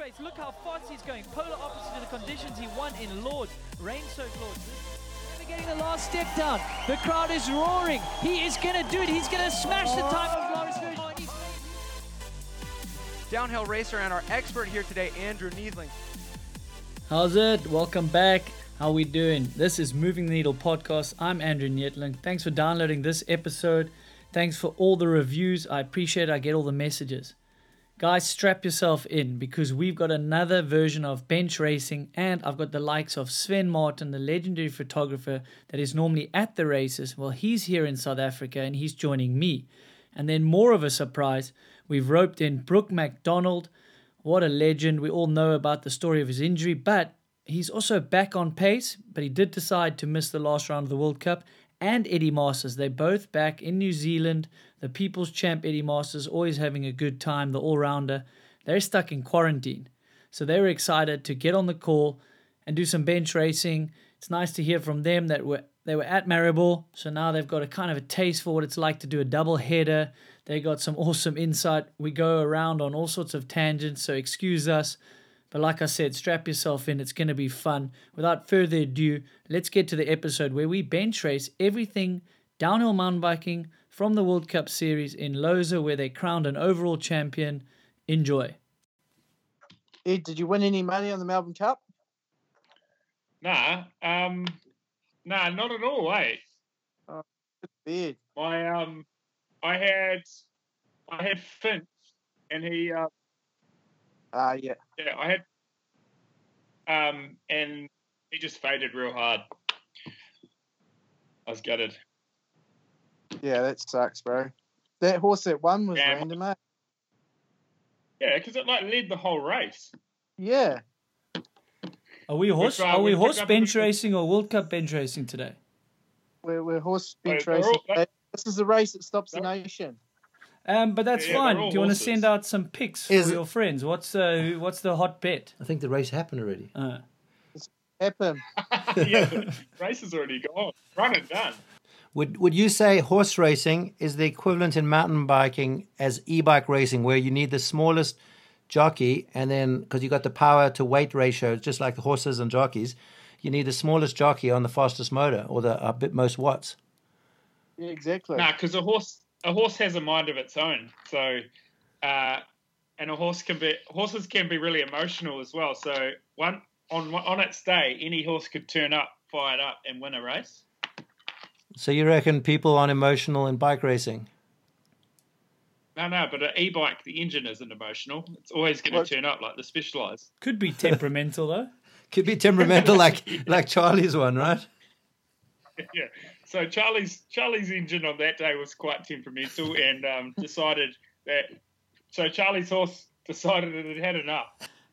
pace. Look how fast he's going. Polar opposite to the conditions he won in Lourdes. Rain-soaked Lourdes. Getting the last step down. The crowd is roaring. He is going to do it. He's going to smash the time of Loris Vergier. Downhill racer and our expert here today, Andrew Neethling. How's it? Welcome back. How we doing? This is Moving the Needle podcast. I'm Andrew Neethling. Thanks for downloading this episode. Thanks for all the reviews. I appreciate it. I get all the messages. Guys, strap yourself in because we've got another version of bench racing, and I've got the likes of Sven Martin, the legendary photographer that is normally at the races. Well, he's here in South Africa and he's joining me. And then, more of a surprise, we've roped in Brooke McDonald. What a legend. We all know about the story of his injury, but he's also back on pace, but he did decide to miss the last round of the World Cup. And Eddie Masters, they're both back in New Zealand the People's Champ Eddie Masters, always having a good time, the all rounder, they're stuck in quarantine. So they were excited to get on the call and do some bench racing. It's nice to hear from them that were they were at Maribor, so now they've got a kind of a taste for what it's like to do a double header. They got some awesome insight. We go around on all sorts of tangents, so excuse us. But like I said, strap yourself in. It's going to be fun. Without further ado, let's get to the episode where we bench race everything downhill mountain biking from the World Cup series in Lousã, where they crowned an overall champion. Enjoy. Ed, did you win any money on the Melbourne Cup? Nah, um, nah, not at all, eh? Oh, bad. My um, I had, I had Finch, and he, uh, ah, uh, yeah, yeah, I had, um, and he just faded real hard. I was gutted. Yeah, that sucks, bro. That horse that won was yeah, random, eh? Yeah, because it like led the whole race. Yeah. Are we horse? Which, uh, are we horse bench racing or World Cup bench racing today? We're, we're horse bench Wait, racing. All, this is the race that stops the nation. Um, but that's yeah, fine. Do you want to send out some picks is for your friends? What's uh, what's the hot bet? I think the race happened already. Uh. It's happened. yeah, the race is already gone. Run and done. Would would you say horse racing is the equivalent in mountain biking as e-bike racing, where you need the smallest jockey, and then because you got the power to weight ratio, just like the horses and jockeys, you need the smallest jockey on the fastest motor or the uh, bit most watts. Yeah, exactly. Nah, because a horse a horse has a mind of its own. So, uh, and a horse can be horses can be really emotional as well. So one on on its day, any horse could turn up, fired up, and win a race. So you reckon people aren't emotional in bike racing? No, no, but an e-bike, the engine isn't emotional. It's always going to turn up like the Specialized. Could be temperamental though. Could be temperamental, like yeah. like Charlie's one, right? Yeah. So Charlie's Charlie's engine on that day was quite temperamental, and um, decided that. So Charlie's horse decided that it had enough.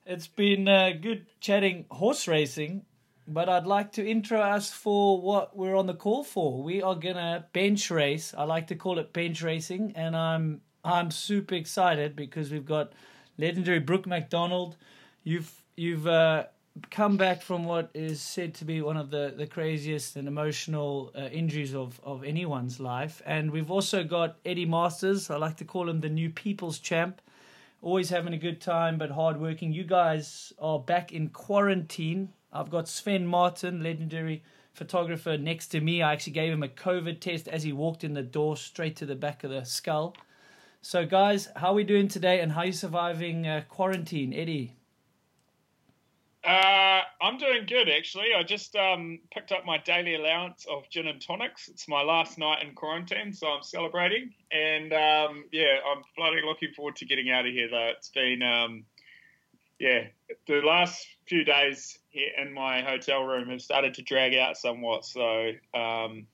It's been uh, good chatting horse racing but I'd like to intro us for what we're on the call for. We are gonna bench race. I like to call it bench racing, and I'm I'm super excited because we've got legendary Brooke McDonald. You've you've uh, come back from what is said to be one of the, the craziest and emotional uh, injuries of, of anyone's life. And we've also got Eddie Masters. I like to call him the new people's champ. Always having a good time, but hardworking. You guys are back in quarantine I've got Sven Martin, legendary photographer, next to me. I actually gave him a COVID test as he walked in the door, straight to the back of the skull. So, guys, how are we doing today, and how are you surviving uh, quarantine, Eddie? Uh, I'm doing good actually. I just um, picked up my daily allowance of gin and tonics. It's my last night in quarantine, so I'm celebrating. And um, yeah, I'm bloody looking forward to getting out of here. Though it's been um, yeah, the last few days here in my hotel room have started to drag out somewhat. So, um,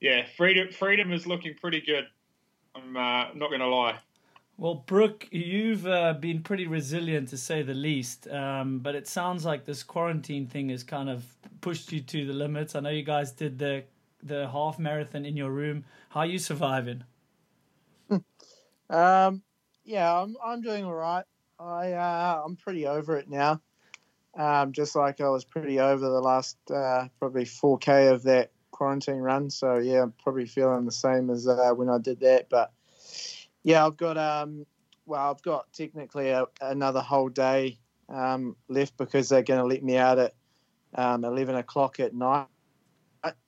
yeah, freedom freedom is looking pretty good. I'm uh, not going to lie. Well, Brooke, you've uh, been pretty resilient to say the least, um, but it sounds like this quarantine thing has kind of pushed you to the limits. I know you guys did the the half marathon in your room. How are you surviving? um, yeah, I'm I'm doing all right. I uh, I'm pretty over it now. Um, just like I was pretty over the last uh, probably 4k of that quarantine run. So yeah, I'm probably feeling the same as uh, when I did that. But yeah, I've got um, well, I've got technically a, another whole day um, left because they're going to let me out at um, 11 o'clock at night,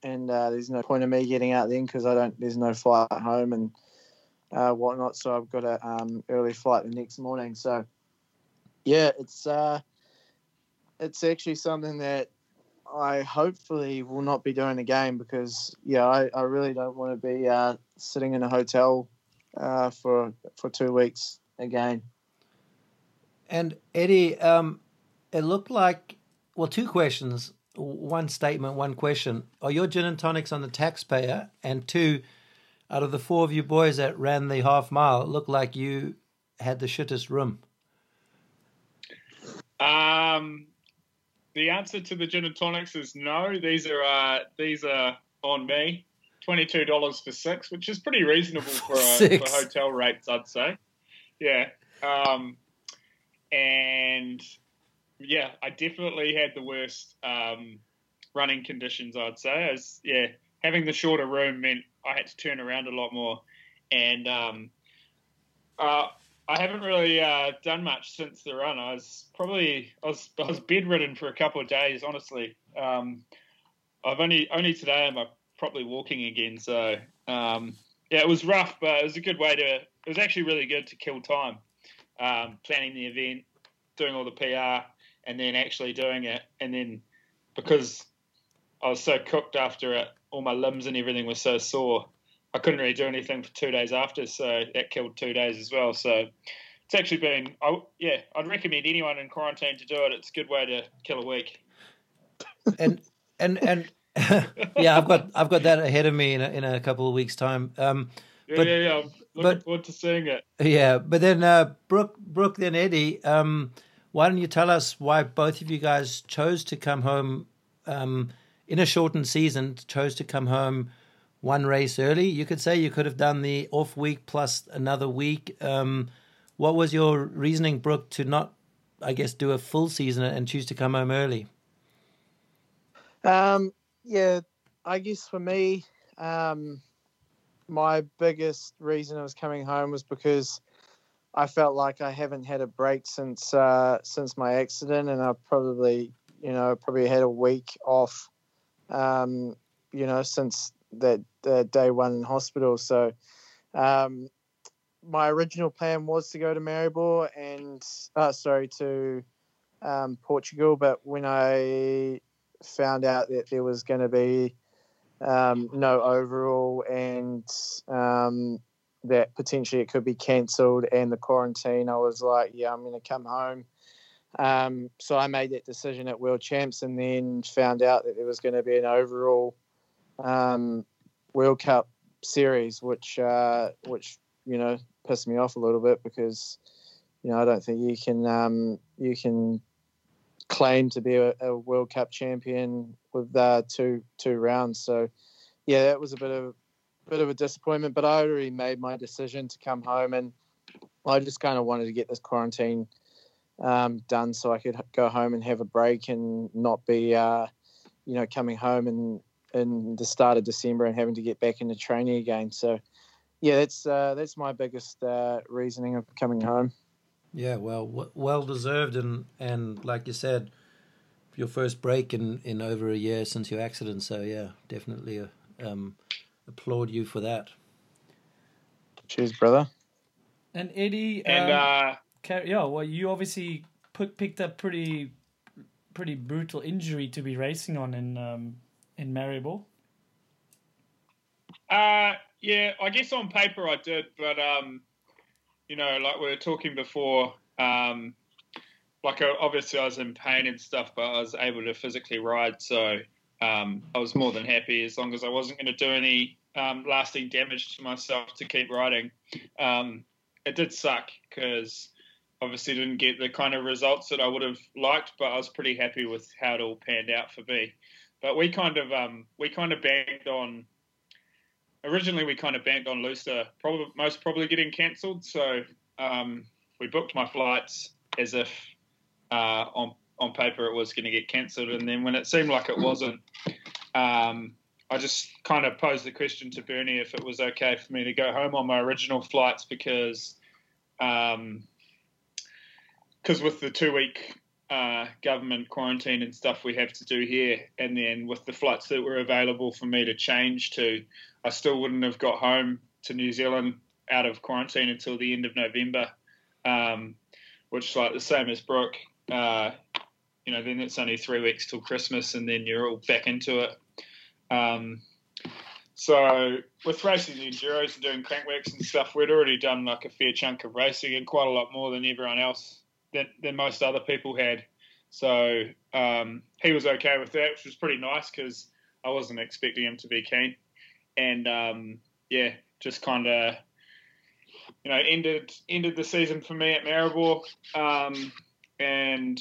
and uh, there's no point in me getting out then because I don't. There's no flight home and uh, whatnot. So I've got a um, early flight the next morning. So yeah, it's uh, it's actually something that I hopefully will not be doing again because yeah, I, I really don't want to be uh, sitting in a hotel uh, for for two weeks again. And Eddie, um, it looked like well, two questions, one statement, one question. Are your gin and tonics on the taxpayer? And two, out of the four of you boys that ran the half mile, it looked like you had the shittest room. Um, the answer to the gin and tonics is no. These are uh, these are on me. Twenty two dollars for six, which is pretty reasonable for, uh, for hotel rates, I'd say. Yeah. Um, and yeah, I definitely had the worst um, running conditions. I'd say, as yeah, having the shorter room meant I had to turn around a lot more, and um, uh, I haven't really uh, done much since the run. I was probably I was I was bedridden for a couple of days. Honestly, um, I've only only today am I properly walking again. So um, yeah, it was rough, but it was a good way to. It was actually really good to kill time, um, planning the event, doing all the PR, and then actually doing it. And then because I was so cooked after it, all my limbs and everything was so sore. I couldn't really do anything for two days after, so that killed two days as well. So it's actually been, I, yeah, I'd recommend anyone in quarantine to do it. It's a good way to kill a week. And and and yeah, I've got I've got that ahead of me in a, in a couple of weeks' time. Um, yeah, but, yeah, yeah. I'm looking but, forward to seeing it. Yeah, but then uh, Brooke, Brooke, then Eddie. Um, why don't you tell us why both of you guys chose to come home um, in a shortened season? Chose to come home one race early. You could say you could have done the off week plus another week. Um, what was your reasoning, Brooke, to not, I guess, do a full season and choose to come home early? Um, yeah, I guess for me, um, my biggest reason I was coming home was because I felt like I haven't had a break since uh, since my accident, and I probably, you know, probably had a week off, um, you know, since that uh, day one in hospital. So um, my original plan was to go to Maribor and uh, sorry to um, Portugal, but when I found out that there was going to be um, no overall and um, that potentially it could be cancelled and the quarantine, I was like, yeah, I'm going to come home. Um, so I made that decision at World Champs and then found out that there was going to be an overall um, World Cup series, which uh, which you know pissed me off a little bit because you know I don't think you can um, you can claim to be a, a World Cup champion with uh, two two rounds. So yeah, that was a bit of bit of a disappointment. But I already made my decision to come home, and I just kind of wanted to get this quarantine um, done so I could go home and have a break and not be uh, you know coming home and in the start of December and having to get back into training again. So, yeah, that's uh, that's my biggest uh, reasoning of coming home. Yeah, well, w- well deserved, and and like you said, your first break in in over a year since your accident. So yeah, definitely uh, um, applaud you for that. Cheers, brother. And Eddie, and um, uh, yeah, well, you obviously put, picked up pretty pretty brutal injury to be racing on in um, in Maribor? Uh, yeah, I guess on paper I did, but um, you know, like we were talking before, um, like uh, obviously I was in pain and stuff, but I was able to physically ride, so um, I was more than happy as long as I wasn't going to do any um, lasting damage to myself to keep riding. Um, it did suck because obviously didn't get the kind of results that I would have liked, but I was pretty happy with how it all panned out for me. But we kind of um, we kind of banked on. Originally, we kind of banked on Lucerne, probably most probably getting cancelled. So um, we booked my flights as if uh, on on paper it was going to get cancelled, and then when it seemed like it wasn't, um, I just kind of posed the question to Bernie if it was okay for me to go home on my original flights because because um, with the two week uh, government quarantine and stuff we have to do here, and then with the flights that were available for me to change to, I still wouldn't have got home to New Zealand out of quarantine until the end of November, um, which is like the same as Brooke. Uh, you know, then it's only three weeks till Christmas, and then you're all back into it. Um, so with racing the enduros and doing Crankworx and stuff, we'd already done like a fair chunk of racing and quite a lot more than everyone else than, most other people had. So um, he was okay with that, which was pretty nice because I wasn't expecting him to be keen. And um, yeah, just kind of you know ended ended the season for me at Maribor, um, and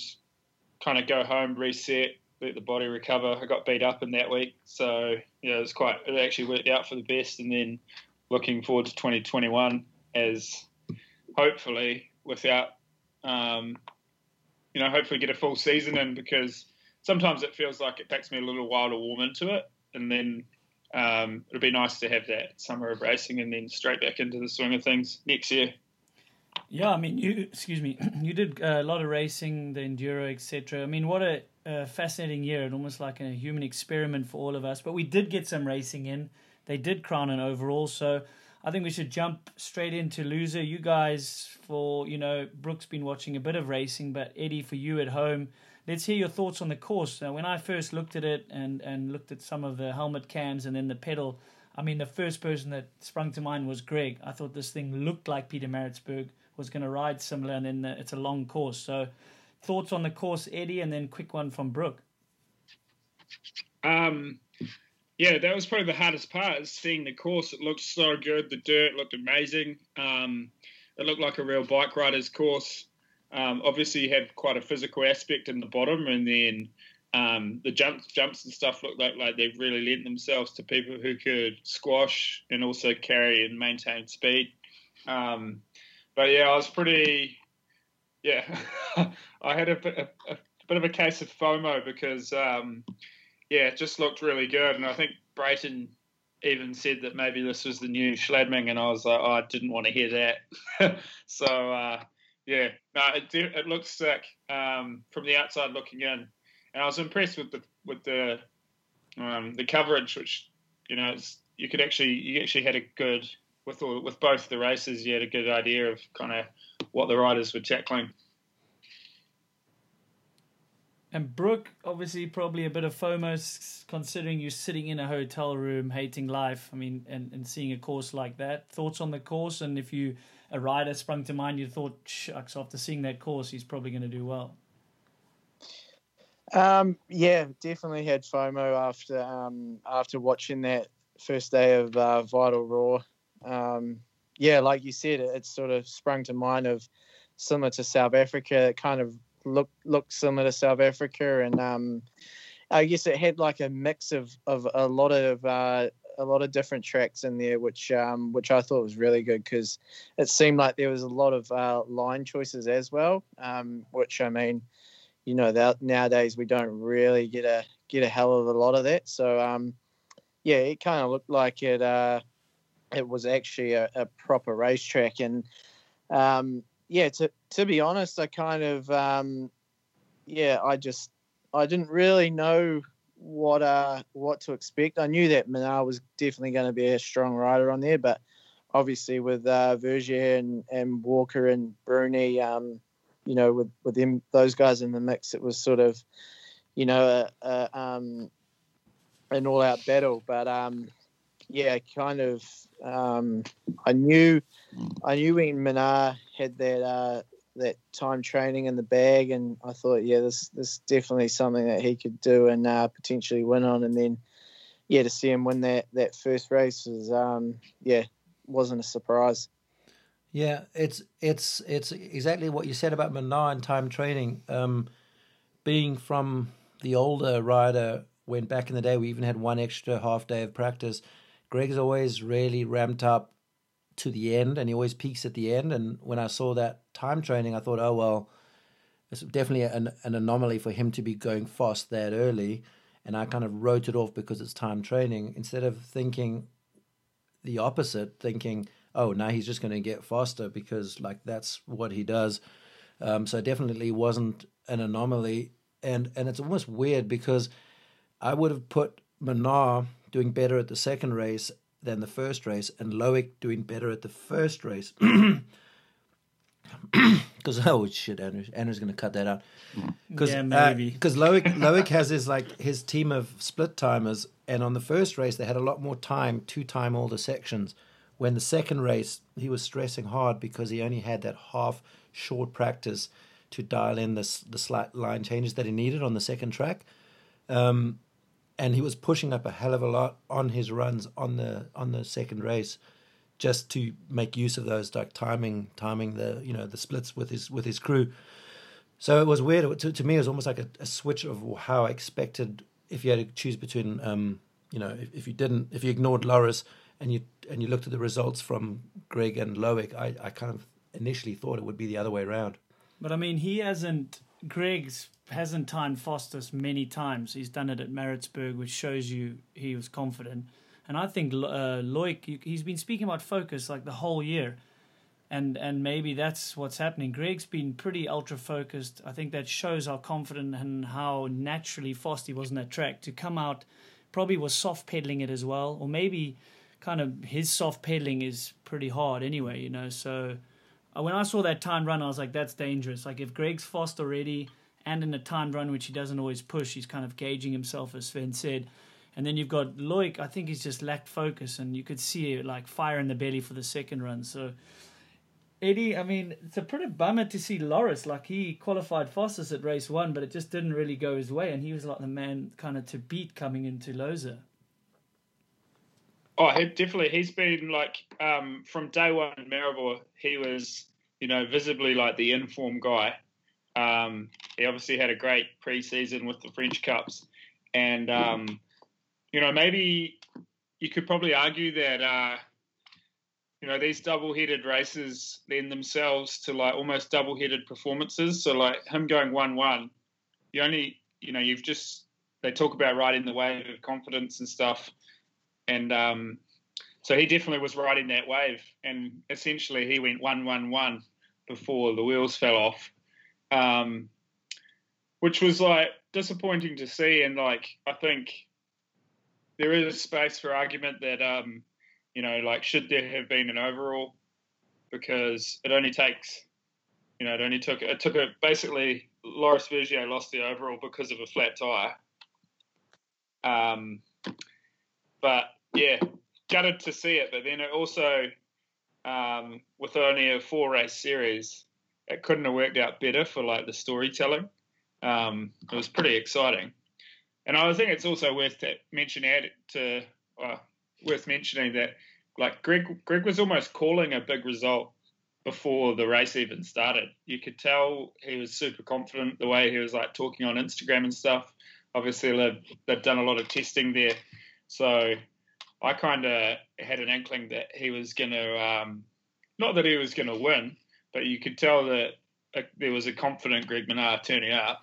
kind of go home, reset, let the body recover. I got beat up in that week, so yeah, it was quite. It actually worked out for the best, and then looking forward to 2021 as hopefully without um, you know, hopefully get a full season in because sometimes it feels like it takes me a little while to warm into it, and then um, it'll be nice to have that summer of racing and then straight back into the swing of things next year. Yeah, I mean, you excuse me, you did a lot of racing, the enduro, etc. I mean, what a, a fascinating year and almost like a human experiment for all of us. But we did get some racing in. They did crown an overall, so I think we should jump straight into Lousã. You guys, for you know, Brooks been watching a bit of racing, but Eddie, for you at home, let's hear your thoughts on the course. Now, when I first looked at it and and looked at some of the helmet cams and then the pedal, I mean, the first person that sprung to mind was Greg. I thought this thing looked like Pietermaritzburg was going to ride similar, and then the, it's a long course. So, thoughts on the course, Eddie, and then quick one from Brooke. Um, yeah, that was probably the hardest part is seeing the course. It looked so good. The dirt looked amazing. Um, it looked like a real bike rider's course. Um, obviously, you had quite a physical aspect in the bottom, and then um, the jumps, jumps and stuff looked like like they've really lent themselves to people who could squash and also carry and maintain speed. Um, but yeah, I was pretty. Yeah, I had a, a, a, bit of a case of FOMO because um, yeah, it just looked really good. And I think Brayton even said that maybe this was the new Schladming, and I was like, oh, I didn't want to hear that. so uh, yeah, no, it, it looks sick um, from the outside looking in, and I was impressed with the with the um, the coverage, which you know you could actually you actually had a good with all, with both the races, you had a good idea of kind of what the riders were tackling. And Brooke, obviously, probably a bit of FOMO considering you're sitting in a hotel room hating life. I mean, and, and seeing a course like that. Thoughts on the course? And if you a rider sprung to mind, you thought, shucks, after seeing that course, he's probably going to do well. Um, yeah, definitely had FOMO after um, after watching that first day of uh, Vital Raw. Um, yeah, like you said, it, it, sort of sprung to mind of similar to South Africa. It kind of look looked similar to South Africa, and um, I guess it had like a mix of of a lot of uh, a lot of different tracks in there, which um, which I thought was really good because it seemed like there was a lot of uh, line choices as well. Um, which I mean, you know, that nowadays we don't really get a get a hell of a lot of that. So um, yeah, it kind of looked like it uh, it was actually a, a proper racetrack, and um, yeah, to to be honest, I kind of um, yeah, I just I didn't really know what uh what to expect. I knew that Minnaar was definitely going to be a strong rider on there, but obviously with uh, Vergier and, and Walker and Bruni, um, you know, with with them those guys in the mix, it was sort of, you know, a, a um, an all out battle. But um, yeah, kind of. Um, I knew, I knew when Minnaar had that uh, that time training in the bag, and I thought, yeah, this this definitely something that he could do and uh, potentially win on. And then, yeah, to see him win that that first race was, um, yeah, wasn't a surprise. Yeah, it's it's it's exactly what you said about Minnaar and time training. Um, being from the older rider, when back in the day we even had one extra half day of practice Greg's always really ramped up to the end and he always peaks at the end. And when I saw that time training, I thought, oh, well, it's definitely an, an anomaly for him to be going fast that early. And I kind of wrote it off because it's time training instead of thinking the opposite, thinking, oh, now he's just going to get faster because, like, that's what he does. Um, so definitely wasn't an anomaly, and and it's almost weird because I would have put Minnaar doing better at the second race than the first race, and Loic doing better at the first race. Because oh shit, Andrew, Andrew's going to cut that out. Because Yeah, maybe. because Loic Loic has his like his team of split timers, and on the first race they had a lot more time to time all the sections. When the second race he was stressing hard because he only had that half short practice to dial in the the slight line changes that he needed on the second track, um, and he was pushing up a hell of a lot on his runs on the on the second race just to make use of those like timing timing the you know the splits with his with his crew so it was weird to, to me it was almost like a, a switch of how i expected if you had to choose between um you know if, if you didn't if you ignored loris and you and you looked at the results from greg and loic i i kind of initially thought it would be the other way around But I mean, he hasn't. Greg's hasn't timed fastest many times. He's done it at Maritzburg, which shows you he was confident. And I think uh, Loic, he's been speaking about focus like the whole year, and and maybe that's what's happening. Greg's been pretty ultra focused. I think that shows how confident and how naturally fast he was on that track to come out. Probably was soft pedaling it as well, or maybe kind of his soft pedaling is pretty hard anyway. You know, so. Uh, when I saw that time run, I was like, that's dangerous. Like, if Greg's fast already and in a time run, which he doesn't always push, he's kind of gauging himself, as Sven said. And then you've got Loic, I think he's just lacked focus, and you could see like fire in the belly for the second run. So, Eddie, I mean, it's a pretty bummer to see Loris. Like, he qualified fastest at race one, but it just didn't really go his way, and he was like the man kind of to beat coming into Lousã. Oh, he, definitely. He's been like um, from day one in Maribor. He was, you know, visibly like the informed guy. Um, he obviously had a great preseason with the French Cups, and um, you know maybe you could probably argue that uh, you know these double-headed races lend themselves to like almost double-headed performances. So like him going one-one, you only you know you've just they talk about riding the wave of confidence and stuff and um, so he definitely was riding that wave. And essentially, he went one one one before the wheels fell off, um, which was like disappointing to see. And like I think there is a space for argument that um, you know, like should there have been an overall because it only takes. You know, it only took it took a basically Loris Vergier lost the overall because of a flat tire. Um, but yeah, gutted to see it. But then it also, um, with only a four race series, it couldn't have worked out better for like the storytelling. Um, it was pretty exciting, and I think it's also worth to mention add to uh, worth mentioning that like Greg Greg was almost calling a big result before the race even started. You could tell he was super confident the way he was like talking on Instagram and stuff. Obviously, they've, they've done a lot of testing there, so I kind of had an inkling that he was going to, um, not that he was going to win, but you could tell that there was a confident Greg Minnaar turning up.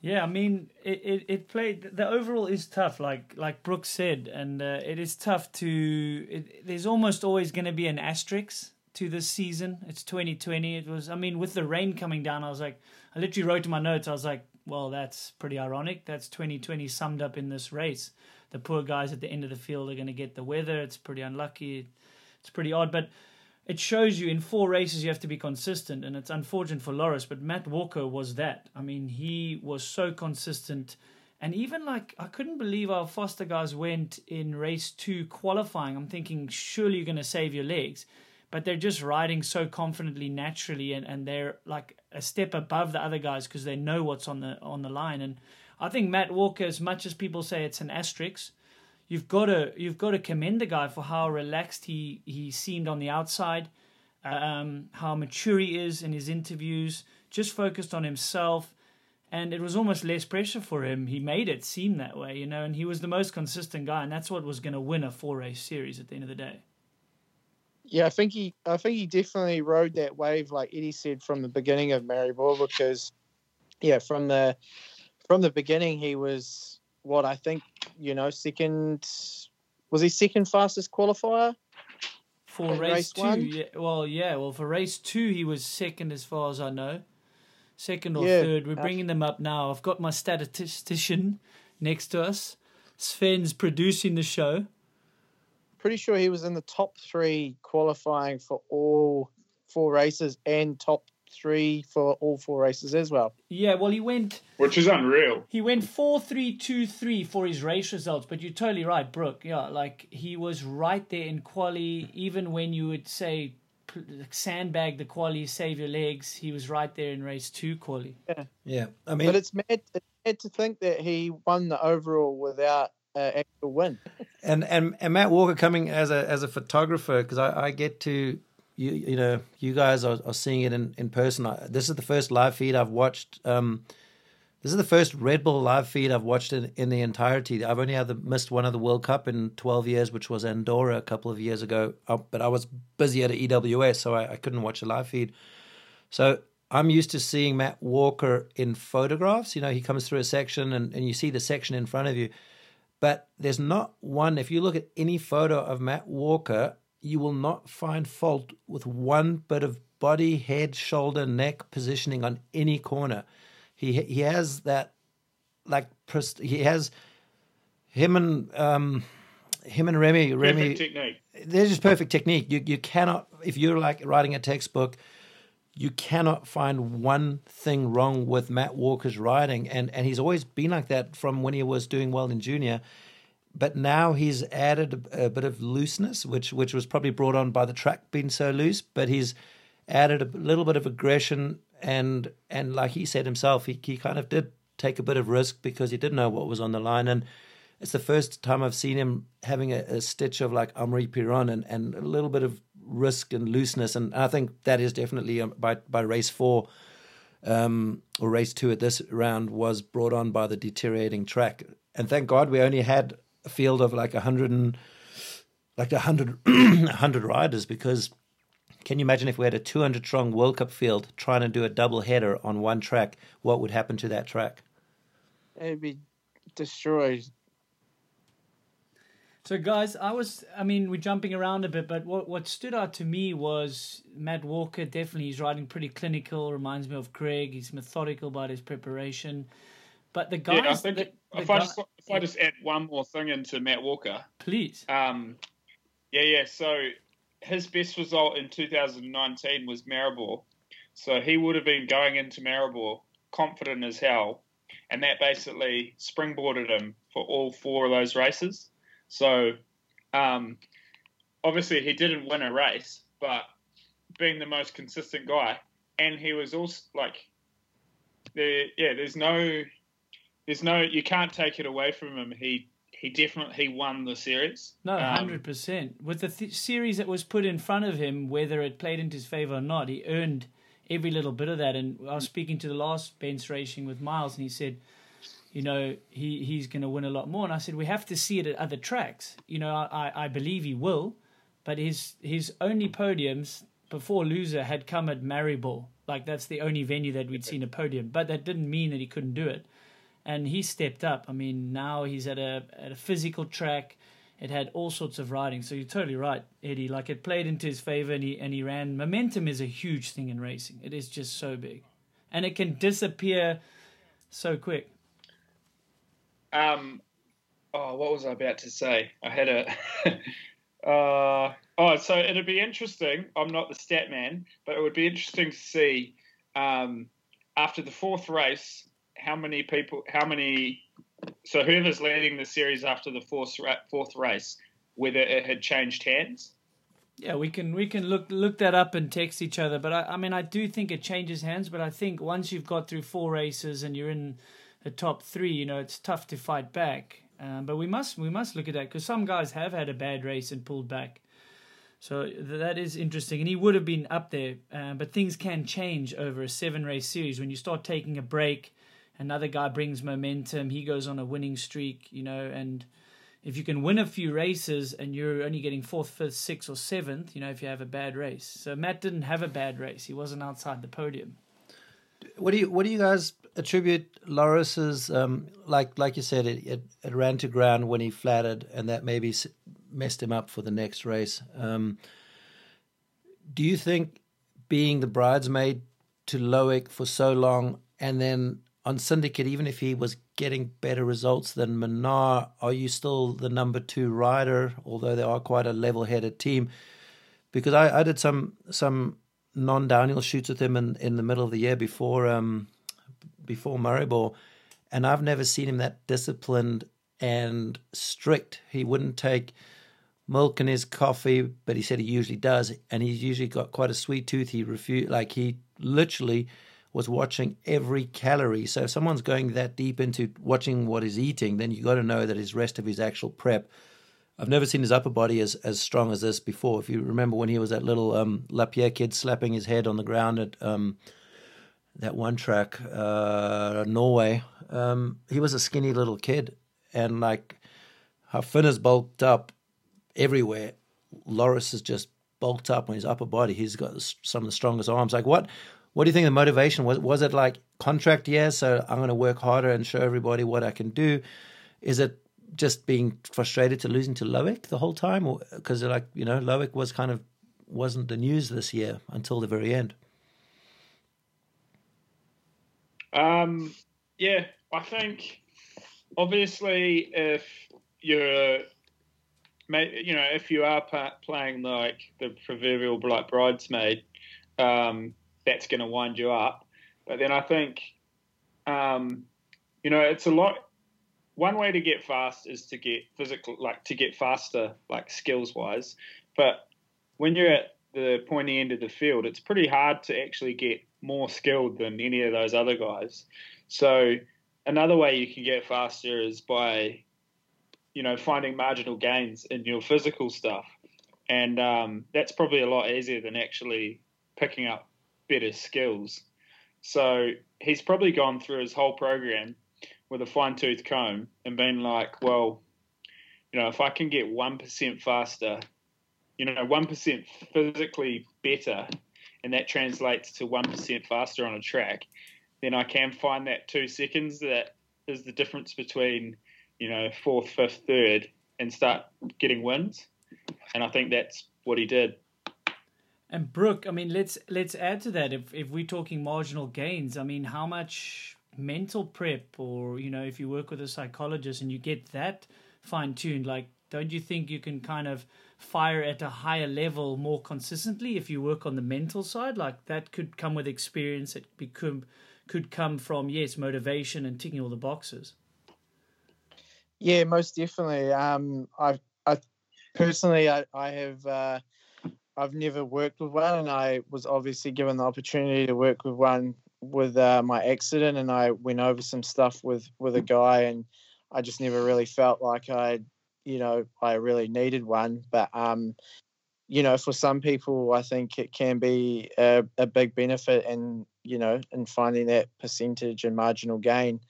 Yeah, I mean, it, it, it played. The overall is tough, like like Brooks said, and uh, it is tough to. It, there's almost always going to be an asterisk to this season. It's 2020. It was. I mean, with the rain coming down, I was like, I literally wrote in my notes. I was like, well, that's pretty ironic. That's 2020 summed up in this race. The poor guys at the end of the field are going to get the weather. It's pretty unlucky. It's pretty odd, but it shows you in four races you have to be consistent, and it's unfortunate for Loris, but Matt Walker was that. I mean, he was so consistent, and even like I couldn't believe our Foster guys went in race two qualifying. I'm thinking surely you're going to save your legs, but they're just riding so confidently, naturally, and, and they're like a step above the other guys because they know what's on the on the line. And I think Matt Walker, as much as people say it's an asterisk, you've got to you've got to commend the guy for how relaxed he he seemed on the outside, um, how mature he is in his interviews, just focused on himself, and it was almost less pressure for him. He made it seem that way, you know, and he was the most consistent guy, and that's what was going to win a four race series at the end of the day. Yeah, I think he, I think he definitely rode that wave, like Eddie said from the beginning of Maribor, because yeah, from the from the beginning he was what I think you know second was he second fastest qualifier? For race, race two, one? yeah, well, yeah, well, for race two, he was second as far as I know. second or Yeah, third. We're bringing them up now. I've got my statistician next to us. Sven's producing the show. Pretty sure he was in the top three qualifying for all four races and top three for all four races as well. Yeah, well, he went which is unreal. he went four three two three for his race results. But you're totally right, Brooke. Yeah, like he was right there in quali. Even when you would say sandbag the quali, save your legs, he was right there in race two quali. Yeah, yeah. I mean, But it's mad, it's mad to think that he won the overall without an actual win. and and and Matt Walker coming as a as a photographer because I, I get to you you know you guys are, are seeing it in in person. I, this is the first live feed I've watched. Um, this is the first Red Bull live feed I've watched in, in the entirety. I've only had the, missed one of the World Cup in 12 years, which was Andorra a couple of years ago. Uh, but I was busy at EWS, so I, I couldn't watch a live feed. So I'm used to seeing Matt Walker in photographs. You know, he comes through a section and, and you see the section in front of you. But there's not one, if you look at any photo of Matt Walker, you will not find fault with one bit of body, head, shoulder, neck positioning on any corner. He he has that like he has him and um him and Remy Remy Perfect technique. they're just perfect technique. You you cannot if you're like writing a textbook, you cannot find one thing wrong with Matt Walker's writing, and and he's always been like that from when he was doing well in junior. But now he's added a, a bit of looseness, which which was probably brought on by the track being so loose. But he's added a little bit of aggression, and and like he said himself, he he kind of did take a bit of risk because he didn't know what was on the line, and it's the first time I've seen him having a, a stitch of like Amaury Pierron and, and a little bit of risk and looseness. And I think that is definitely um, by, by race four um, or race two at this round was brought on by the deteriorating track. And thank God we only had a field of like a hundred and like a hundred hundred riders because can you imagine if we had a 200 strong World Cup field trying to do a double header on one track? What would happen to that track? It'd be destroyed. So, guys, I was, I mean, we're jumping around a bit, but what, what stood out to me was Matt Walker. Definitely, he's riding pretty clinical, reminds me of Craig. He's methodical about his preparation. But the guys. yeah, I think the, the if I guy- just if I just add one more thing into Matt Walker, Please. um, yeah, yeah. So his best result in 2019 was Maribor, so he would have been going into Maribor confident as hell, and that basically springboarded him for all four of those races. So, um, obviously he didn't win a race, but being the most consistent guy, and he was also like, there, yeah, there's no, there's no, you can't take it away from him. He he definitely he won the series. No, Um, hundred percent. With the th- series that was put in front of him, whether it played into his favor or not, he earned every little bit of that. And I was speaking to the last bench racing with Miles, and he said, you know, he he's going to win a lot more. And I said, we have to see it at other tracks. You know, I I believe he will, but his his only podiums before Lousã had come at Maribor. Like that's the only venue that we'd seen a podium, but that didn't mean that he couldn't do it and he stepped up. I mean, now he's at a at a physical track. It had all sorts of riding. So you're totally right, Eddie. Like it played into his favor, and he and he ran. Momentum is a huge thing in racing. It is just so big, and it can disappear so quick. Um, oh, what was I about to say? I had a. uh, oh, so it'd be interesting. I'm not the stat man, but it would be interesting to see um, after the fourth race how many people, how many. So whoever's leading the series after the fourth fourth race, whether it had changed hands. Yeah, we can we can look look that up and text each other. But I, I mean, I do think it changes hands. But I think once you've got through four races and you're in the top three, you know, it's tough to fight back. Um, but we must we must look at that because some guys have had a bad race and pulled back. So that is interesting, and he would have been up there. Uh, but things can change over a seven race series when you start taking a break. Another guy brings momentum. He goes on a winning streak, you know, and if you can win a few races and you're only getting fourth, fifth, sixth, or seventh, you know, if you have a bad race. So Matt didn't have a bad race. He wasn't outside the podium. What do you What do you guys attribute Loris's um, like like you said it, it it ran to ground when he flattered and that maybe messed him up for the next race. Um, do you think being the bridesmaid to Loic for so long, and then on Syndicate, even if he was getting better results than Minnaar, are you still the number two rider? Although they are quite a level-headed team, because I, I did some some non-downhill shoots with him in, in the middle of the year before um before Maribor, and I've never seen him that disciplined and strict. He wouldn't take milk in his coffee, but he said he usually does, and he's usually got quite a sweet tooth. He refused, like he literally was watching every calorie. So if someone's going that deep into watching what he's eating, then you got to know that his rest of his actual prep. I've never seen his upper body as, as strong as this before. If you remember when he was that little um, Lapierre kid slapping his head on the ground at um, that one track, uh, Norway, um, he was a skinny little kid. And like how Finn is bulked up everywhere, Loris is just bulked up on his upper body. He's got some of the strongest arms. Like what? What do you think the motivation was? Was it like contract year, so I'm going to work harder and show everybody what I can do? Is it just being frustrated to losing to Loic the whole time, because like you know Loic was kind of wasn't the news this year until the very end? Um, yeah, I think obviously if you're you know if you are playing like the proverbial like bridesmaid um, that's going to wind you up. But then I think, um, you know, it's a lot. One way to get fast is to get physical, like to get faster, like skills wise. But when you're at the pointy end of the field, it's pretty hard to actually get more skilled than any of those other guys. So another way you can get faster is by, you know, finding marginal gains in your physical stuff, and um, that's probably a lot easier than actually picking up better skills. So he's probably gone through his whole program with a fine tooth comb and been like, well, you know, if I can get 1% faster, you know, 1% physically better, and that translates to 1% faster on a track, then I can find that two seconds that is the difference between, you know, fourth, fifth, third, and start getting wins. And I think that's what he did. And Brooke, I mean, let's let's add to that. If if we're talking marginal gains, I mean, how much mental prep, or you know, if you work with a psychologist and you get that fine tuned, like, don't you think you can kind of fire at a higher level more consistently if you work on the mental side? Like that could come with experience. It become could come from yes, motivation and ticking all the boxes. Yeah, most definitely. Um, I, I personally, I, I have. Uh, I've never worked with one, and I was obviously given the opportunity to work with one with uh, my accident, and I went over some stuff with with a guy, and I just never really felt like I, you know, I really needed one. But um, you know, for some people, I think it can be a, a big benefit, and you know, in finding that percentage and marginal gain.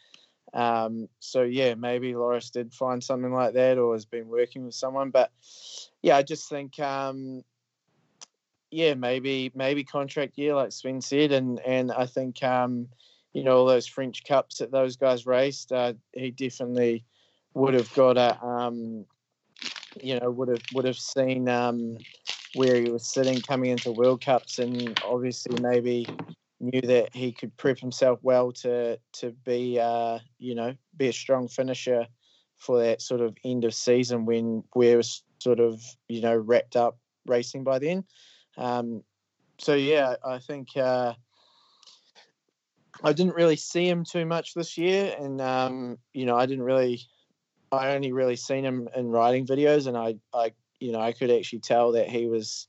Um, so yeah, maybe Loris did find something like that, or has been working with someone. But yeah, I just think um, yeah, maybe maybe contract year, like Sven said, and and I think um, you know all those French Cups that those guys raced, uh, he definitely would have got a um, you know would have would have seen um, where he was sitting coming into World Cups, and obviously maybe knew that he could prep himself well to to be uh, you know be a strong finisher for that sort of end of season when we're sort of you know wrapped up racing by then. Um, so yeah, I think uh, I didn't really see him too much this year, and um, you know I didn't really, I only really seen him in riding videos, and I, I, you know, I could actually tell that he was,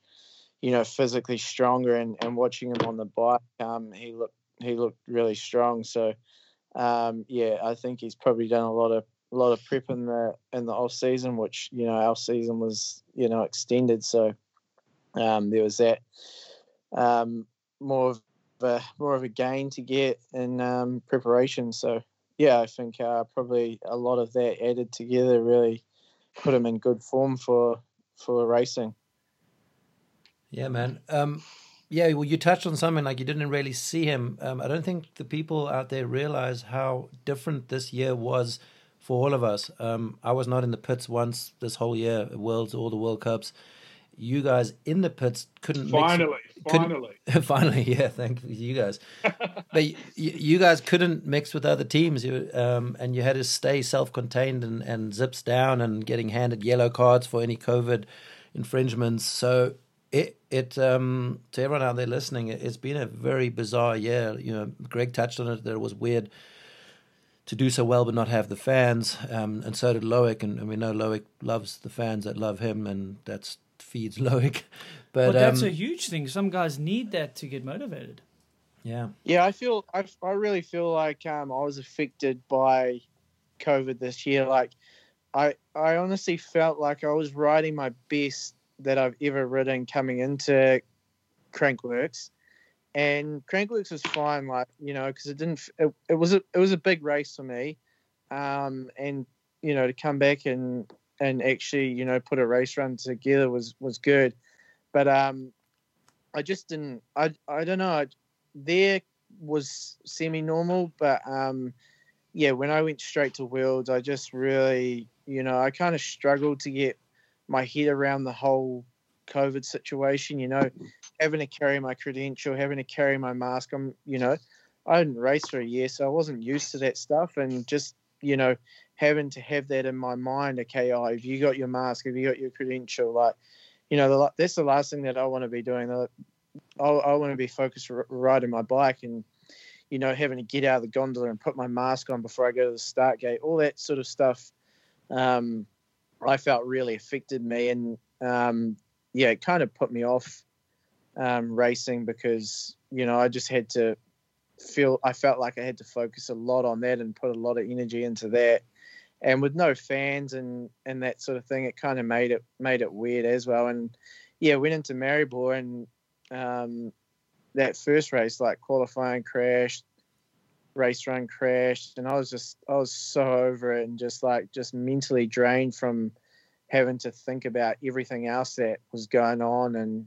you know, physically stronger, and, and watching him on the bike, um, he looked he looked really strong. So um, yeah, I think he's probably done a lot of a lot of prep in the in the off season, which you know our season was you know extended, so um, there was that um, more of a more of a gain to get in um, preparation. So yeah, I think uh, probably a lot of that added together really put him in good form for for racing. Yeah, man. Um, yeah, well, you touched on something like you didn't really see him. Um, I don't think the people out there realize how different this year was for all of us. Um, I was not in the pits once this whole year, Worlds all the World Cups you guys in the pits couldn't finally, mix, couldn't, finally, finally, yeah, thank you guys. but you, you, guys couldn't mix with other teams, you, um, and you had to stay self-contained and, and zips down and getting handed yellow cards for any COVID infringements. So it it um, to everyone out there listening, it, has been a very bizarre year. You know, Greg touched on it that it was weird to do so well but not have the fans, um, and so did Loic, and, and, we know Loic loves the fans that love him, and that's feeds Loic. But, that's um, a huge thing. Some guys need that to get motivated. Yeah. Yeah, I feel I, I really feel like um, I was affected by COVID this year. Like, I I honestly felt like I was riding my best that I've ever ridden coming into Crankworx, and Crankworx was fine. Like you know, because it didn't. It, it was a it was a big race for me, um, and you know to come back and and actually you know put a race run together was was good. But um i just didn't i i don't know. I, there was semi normal but um yeah when i went straight to worlds i just really you know i kind of struggled to get my head around the whole covid situation you know having to carry my credential having to carry my mask. I'm you know i didn't race for a year so i wasn't used to that stuff. And just you know having to have that in my mind. Okay, oh, have you got your mask? Have you got your credential? Like, you know, the, that's the last thing that I want to be doing. I, I want to be focused r- riding my bike and, you know, having to get out of the gondola and put my mask on before I go to the start gate. All that sort of stuff. Um, I felt really affected me, and um, yeah, it kind of put me off um, racing because you know I just had to feel I felt like I had to focus a lot on that and put a lot of energy into that and with no fans and and that sort of thing, it kind of made it made it weird as well. And yeah, went into Maribor and um, that first race, like qualifying crashed, race run crashed, and I was just I was so over it and just like just mentally drained from having to think about everything else that was going on, and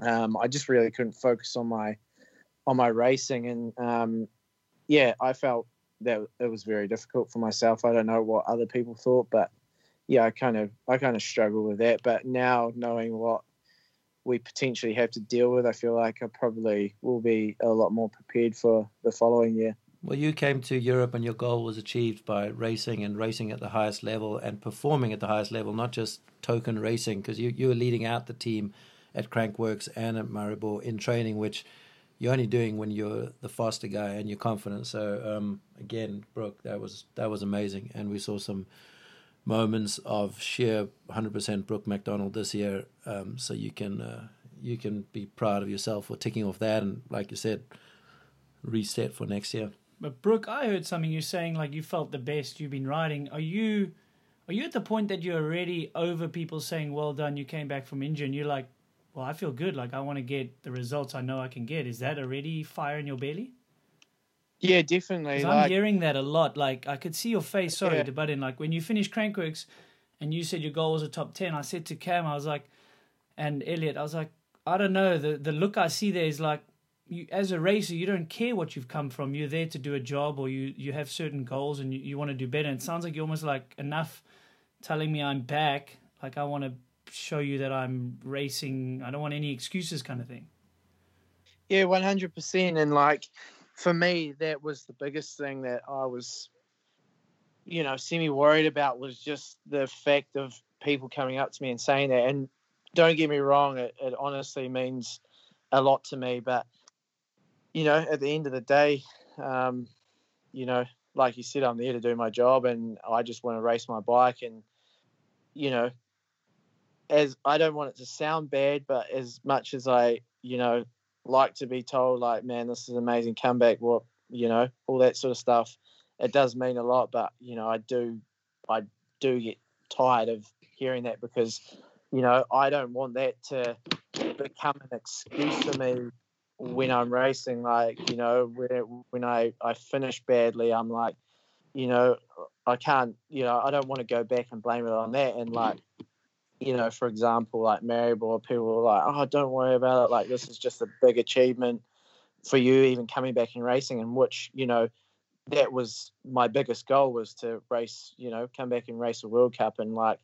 um, I just really couldn't focus on my on my racing, and um, yeah, I felt that it was very difficult for myself. I don't know what other people thought, but yeah, I kind of I kind of struggle with that. But now knowing what we potentially have to deal with, I feel like I probably will be a lot more prepared for the following year. Well, you came to Europe and your goal was achieved by racing and racing at the highest level and performing at the highest level, not just token racing, because you, you were leading out the team at Crankworx and at Maribor in training, which – you're only doing when you're the faster guy and you're confident. So um, again, Brook, that was that was amazing, and we saw some moments of sheer 100% Brook Macdonald this year. Um, so you can uh, you can be proud of yourself for ticking off that, and like you said, reset for next year. But Brook, I heard something you saying like you felt the best you've been riding. Are you are you at the point that you're already over people saying, "Well done, you came back from injury," and you're like, well, I feel good. Like I want to get the results I know I can get. Is that already fire in your belly? Yeah, definitely. Like, I'm hearing that a lot. Like I could see your face. Sorry yeah. to butt in. Like when you finished Crankworx, and you said your goal was a top ten. I said to Cam, I was like, and Elliot, I was like, I don't know. The the look I see there is like, you as a racer, you don't care what you've come from. You're there to do a job, or you you have certain goals, and you, you want to do better. And it sounds like you're almost like enough telling me I'm back. Like I want to show you that I'm racing. I don't want any excuses, kind of thing. Yeah, one hundred percent. And like for me, that was the biggest thing that I was, you know, semi worried about was just the fact of people coming up to me and saying that. And don't get me wrong, it, it honestly means a lot to me. But you know, at the end of the day, um, you know, like you said, I'm there to do my job, and I just want to race my bike and you know as I don't want it to sound bad, but as much as I, you know, like to be told like, man, this is amazing comeback, what you know, all that sort of stuff, it does mean a lot. But you know, I do, I do get tired of hearing that because, you know, I don't want that to become an excuse for me when I'm racing. Like, you know, when when I I finish badly, I'm like, you know, I can't, you know, I don't want to go back and blame it on that and like you know, for example, like Maribor, people were like, "Oh, don't worry about it. Like this is just a big achievement for you, even coming back in racing." And which, you know, that was my biggest goal was to race, you know, come back and race a World Cup. And like,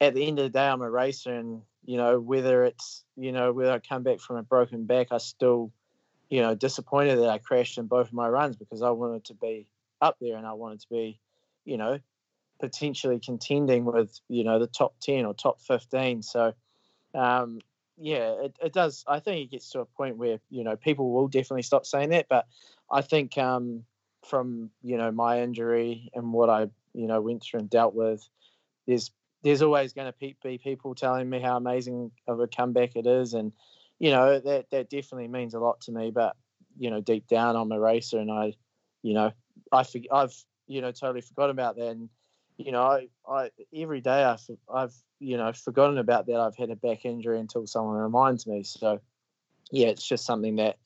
at the end of the day, I'm a racer, and you know whether it's you know whether I come back from a broken back, I still you know disappointed that I crashed in both of my runs because I wanted to be up there and I wanted to be you know potentially contending with you know the top 10 or top 15 so um, yeah it, it does i think it gets to a point where you know people will definitely stop saying that but i think um, from you know my injury and what i you know went through and dealt with there's there's always going to be people telling me how amazing of a comeback it is and you know that that definitely means a lot to me but you know deep down i'm a racer and i you know i i've you know totally forgot about that and you know, I, I every day I, I've you know forgotten about that. I've had a back injury until someone reminds me. So, yeah, it's just something that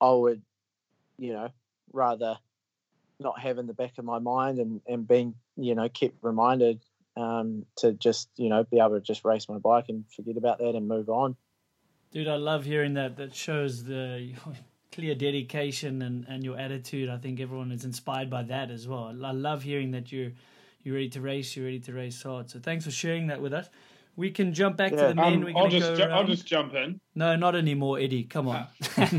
I would, you know, rather not have in the back of my mind and and being you know kept reminded um, to just you know be able to just race my bike and forget about that and move on. Dude, I love hearing that. That shows the clear dedication and, and your attitude. I think everyone is inspired by that as well. I love hearing that you're you're ready to race, you're ready to race hard. So thanks for sharing that with us. We can jump back yeah. to the men. Um, We're I'll just ju- I'll just jump in. No, not anymore, Eddie. Come on. uh,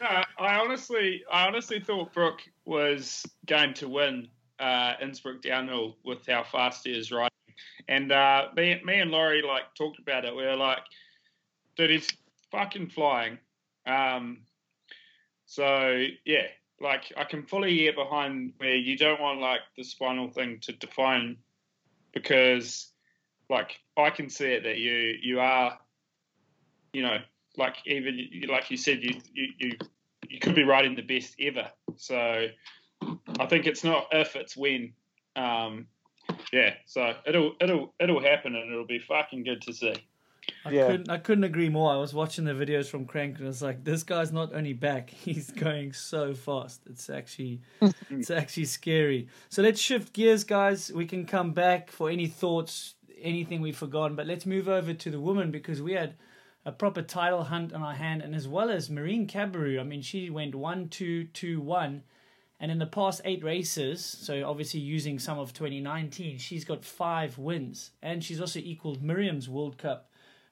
I honestly, I honestly thought Brook was going to win uh, Innsbruck downhill with how fast he is riding, and uh, me, me and Laurie like talked about it. We were like, "Dude, he's fucking flying." Um, so yeah, like I can fully get behind where you don't want like the spinal thing to define because like I can see it that you you are you know like even like you said you you you, you could be writing the best ever. So I think it's not if it's when. Um yeah so it'll it'll it'll happen and it'll be fucking good to see I yeah. couldn't I couldn't agree more. I was watching the videos from Crank and it's like, this guy's not only back, he's going so fast. It's actually it's actually scary. So let's shift gears, guys. We can come back for any thoughts, anything we've forgotten, but let's move over to the woman because we had a proper title hunt on our hand and as well as Marine Cabirou. I mean she went one, two, two, one. And in the past eight races, so obviously using some of 2019, she's got five wins. And she's also equaled Myriam's World Cup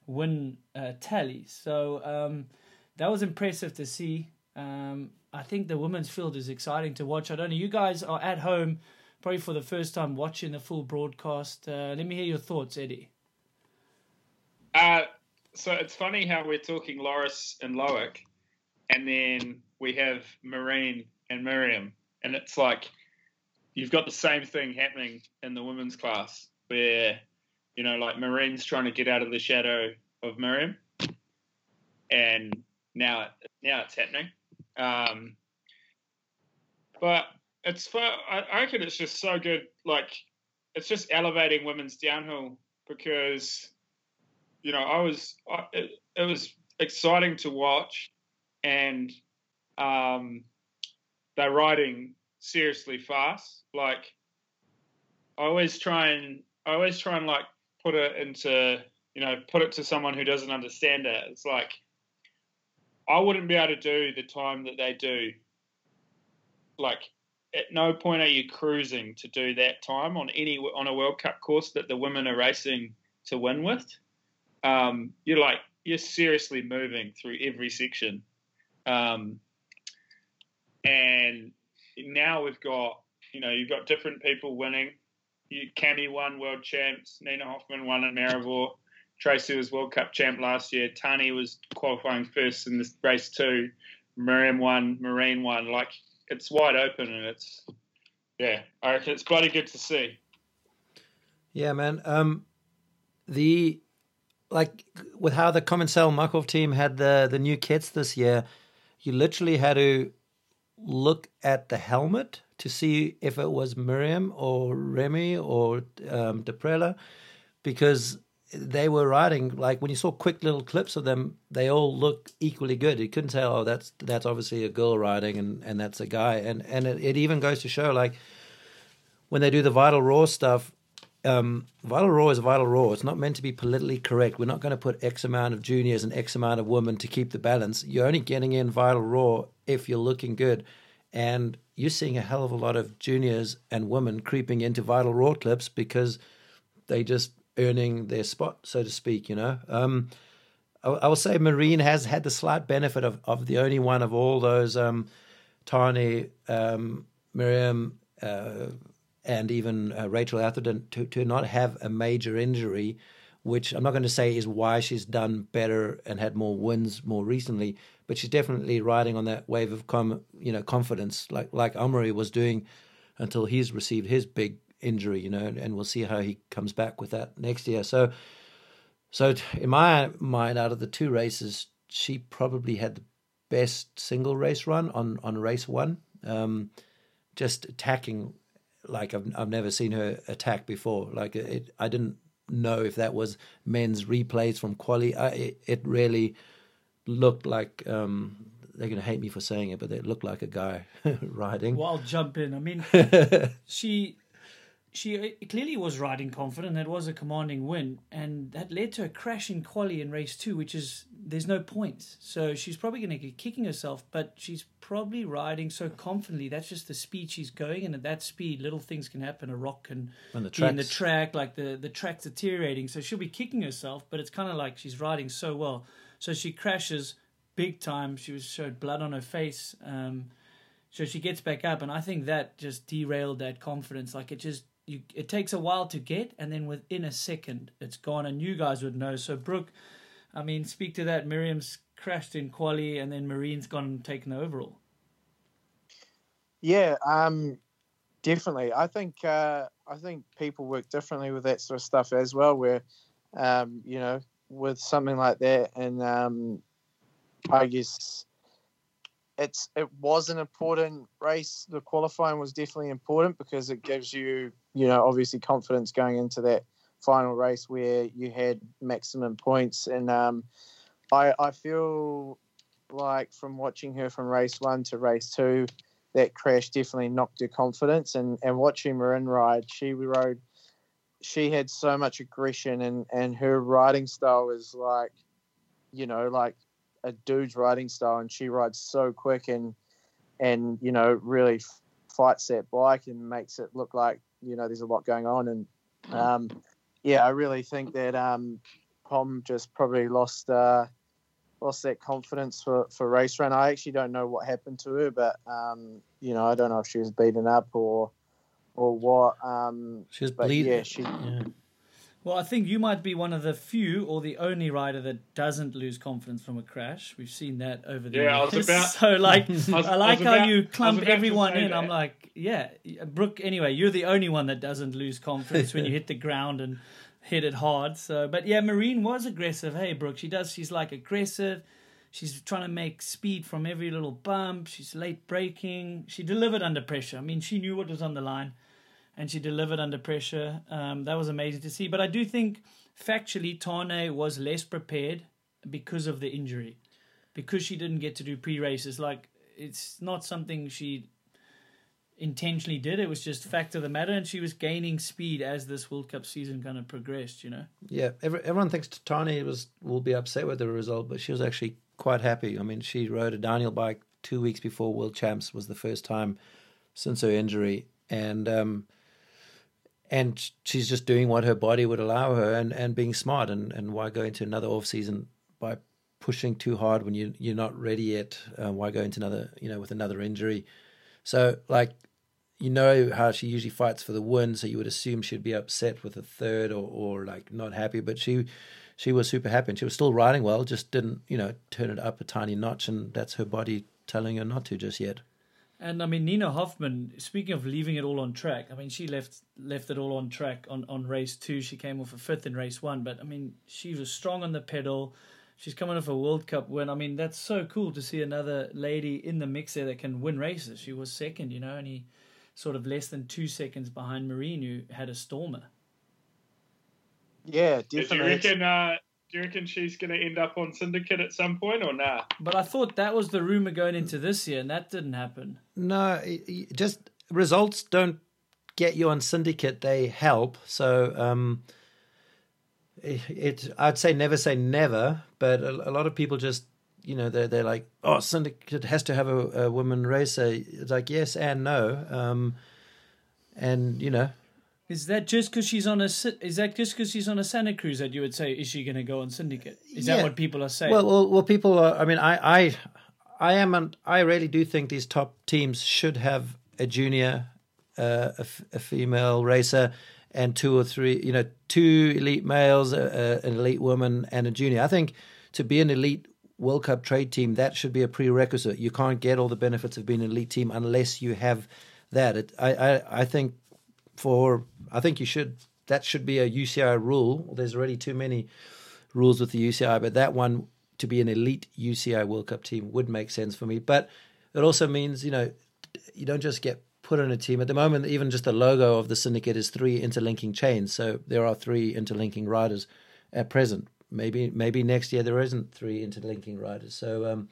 win uh, tally. So um, that was impressive to see. Um, I think the women's field is exciting to watch. I don't know. You guys are at home, probably for the first time watching the full broadcast. Uh, let me hear your thoughts, Eddie. Uh, so it's funny how we're talking Loris and Loic, and then we have Marine and Myriam, and it's like you've got the same thing happening in the women's class where you know, like Marine's trying to get out of the shadow of Myriam, and now now it's happening. Um, but it's for I, I reckon it's just so good. Like it's just elevating women's downhill because you know I was I, it, it was exciting to watch, and um, they're riding seriously fast. Like I always try and I always try and like put it into you know put it to someone who doesn't understand it. It's like I wouldn't be able to do the time that they do. Like at no point are you cruising to do that time on any on a World Cup course that the women are racing to win with. Um, you're like you're seriously moving through every section, um, and now we've got you know you've got different people winning Cami won world champs. Nina Hoffmann won at Maribor. Tracy was World Cup champ last year. Tahnée was qualifying first in this race too. Myriam won. Marine won. Like it's wide open and it's yeah. I reckon it's bloody good to see. Yeah, man. Um, the like with how the Commencal Muc-Off team had the the new kits this year, you literally had to look at the helmet to see if it was Myriam or Remy or um, Dapréla because they were riding like when you saw quick little clips of them, they all look equally good. You couldn't tell, oh, that's that's obviously a girl riding and, and that's a guy. And and it, it even goes to show like when they do the vital raw stuff, um, vital raw is vital raw. It's not meant to be politically correct. We're not going to put X amount of juniors and X amount of women to keep the balance. You're only getting in vital raw if you're looking good. And you're seeing a hell of a lot of juniors and women creeping into Vital Raw clips because they just earning their spot, so to speak. You know, um, I, I will say Marine has had the slight benefit of of the only one of all those um, Tahnée, um, Myriam. Uh, and even uh, Rachel Atherton to, to not have a major injury, which I'm not going to say is why she's done better and had more wins more recently, but she's definitely riding on that wave of com, you know confidence, like like Amaury was doing until he's received his big injury, you know, and, and we'll see how he comes back with that next year. So, so in my mind, out of the two races, she probably had the best single race run on on race one. Um, just attacking like I've I've never seen her attack before. Like it, I didn't know if that was men's replays from quali. I, it, it really looked like um, they're going to hate me for saying it, but it looked like a guy riding. Well, I'll jump in. I mean, she she clearly was riding confident. That was a commanding win, and that led to a crash in quali in race two, which is there's no points. So she's probably going to get kicking herself, but she's probably riding so confidently. That's just the speed she's going, and at that speed, little things can happen. A rock can When the be in the track, like the the track's deteriorating. So she'll be kicking herself, but it's kind of like she's riding so well. So she crashes big time. She was showed blood on her face. Um, so she gets back up, and I think that just derailed that confidence. Like it just you, it takes a while to get, and then within a second, it's gone. And you guys would know. So Brook, I mean, speak to that. Myriam's crashed in quali, and then Marine's gone and taken the overall. Yeah, um, definitely. I think uh, I think people work differently with that sort of stuff as well. Where, um, you know, with something like that, and um, I guess it's it was an important race. The qualifying was definitely important because it gives you, you know, obviously confidence going into that final race where you had maximum points. And um, I I feel like from watching her from race one to race two that crash definitely knocked her confidence. And and watching Marine ride, she rode, she had so much aggression, and and her riding style is like, you know, like a dude's riding style, and she rides so quick and and you know really f- fights that bike and makes it look like you know there's a lot going on. And um, yeah, I really think that um, Pom just probably lost. Uh, lost that confidence for, for race run. I actually don't know what happened to her, but um, you know, I don't know if she was beaten up or or what. Um, She was bleeding. yeah, she Yeah. Well, I think you might be one of the few or the only rider that doesn't lose confidence from a crash. We've seen that over the Yeah, I was years. about- so like was- I I like was how about- you clump everyone say in. I'm like, yeah, Brook. Anyway, you're the only one that doesn't lose confidence when you hit the ground and hit it hard. So, but yeah, Marine was aggressive. Hey, Brook, she does. She's like aggressive. She's trying to make speed from every little bump. She's late braking. She delivered under pressure. I mean, she knew what was on the line and she delivered under pressure. Um, that was amazing to see. But I do think factually, Tahnée was less prepared because of the injury, because she didn't get to do pre races. Like it's not something she intentionally did. It was just fact of the matter, and she was gaining speed as this World Cup season kind of progressed. You know. Yeah, every, everyone thinks Tahnée was will be upset with the result, but she was actually quite happy. I mean, she rode a downhill bike two weeks before World Champs was the first time since her injury, and um, and she's just doing what her body would allow her, and, and being smart, and, and why go into another off season by pushing too hard when you you're not ready yet? Uh, why go into another you know with another injury? So like you know how she usually fights for the win, so you would assume she'd be upset with a third or, or like not happy, but she she was super happy and she was still riding well, just didn't, you know, turn it up a tiny notch and that's her body telling her not to just yet. And I mean Nina Hoffmann. Speaking of leaving it all on track, I mean she left left it all on track on, on race two. She came off a fifth in race one, but I mean she was strong on the pedal. She's coming off a World Cup win. I mean that's so cool to see another lady in the mix there that can win races. She was second, you know, he sort of less than two seconds behind Marine, who had a stormer. Yeah, Do you definitely. reckon? Uh, do you reckon she's going to end up on Syndicate at some point, or nah? But I thought that was the rumor going into this year, and that didn't happen. No, it- it- just results don't get you on syndicate, they help. So um it, it I'd say never say never, but a, a lot of people just you know they're they're like oh syndicate has to have a, a woman racer. It's like yes and no, um, and you know Is that just because she's on a is that just because she's on a Santa Cruz that you would say is she going to go on Syndicate? Is that what people are saying? Well, well, well people are. I mean, I, I, I am. An, I really do think these top teams should have a junior, uh, a, f- a female racer, and two or three. You know, two elite males, a, a, an elite woman, and a junior. I think to be an elite World Cup trade team, that should be a prerequisite. You can't get all the benefits of being an elite team unless you have that. It, I, I, I think for I think you should that should be a UCI rule. There's already too many rules with the UCI, but that one to be an elite UCI World Cup team would make sense for me. But it also means you know you don't just get put on a team at the moment. Even just the logo of the syndicate is three interlinking chains, so there are three interlinking riders at present. Maybe maybe next year there isn't three interlinking riders. So um,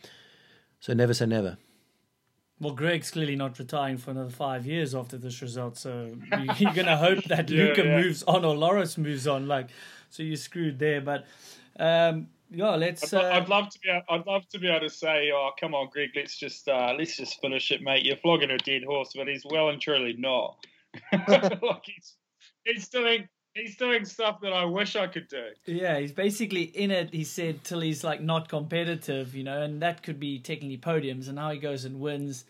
so never say never. Well, Greg's clearly not retiring for another five years after this result, so you- you're going to hope that Yeah, Luca yeah. moves on or Loris moves on. Like, so you're screwed there. But um, yeah, let's. I'd, Uh, I'd love to be. Able, I'd love to be able to say, "Oh, come on, Greg, let's just uh, let's just finish it, mate. You're flogging a dead horse," but he's well and truly not. like he's he's doing he's doing stuff that I wish I could do. Yeah, he's basically in it. He said till he's like not competitive, you know, and that could be technically podiums. And now he goes and wins.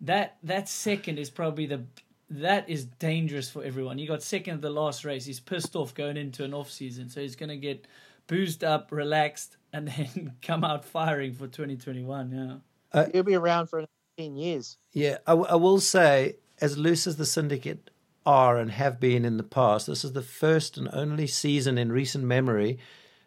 That that second is probably the that is dangerous for everyone. He got second at the last race. He's pissed off going into an off season, so he's gonna get boozed up, relaxed, and then come out firing for 2021. Yeah. Uh, He'll be around for another 10 years. Yeah, I, w- I will say, as loose as the syndicate are and have been in the past, this is the first and only season in recent memory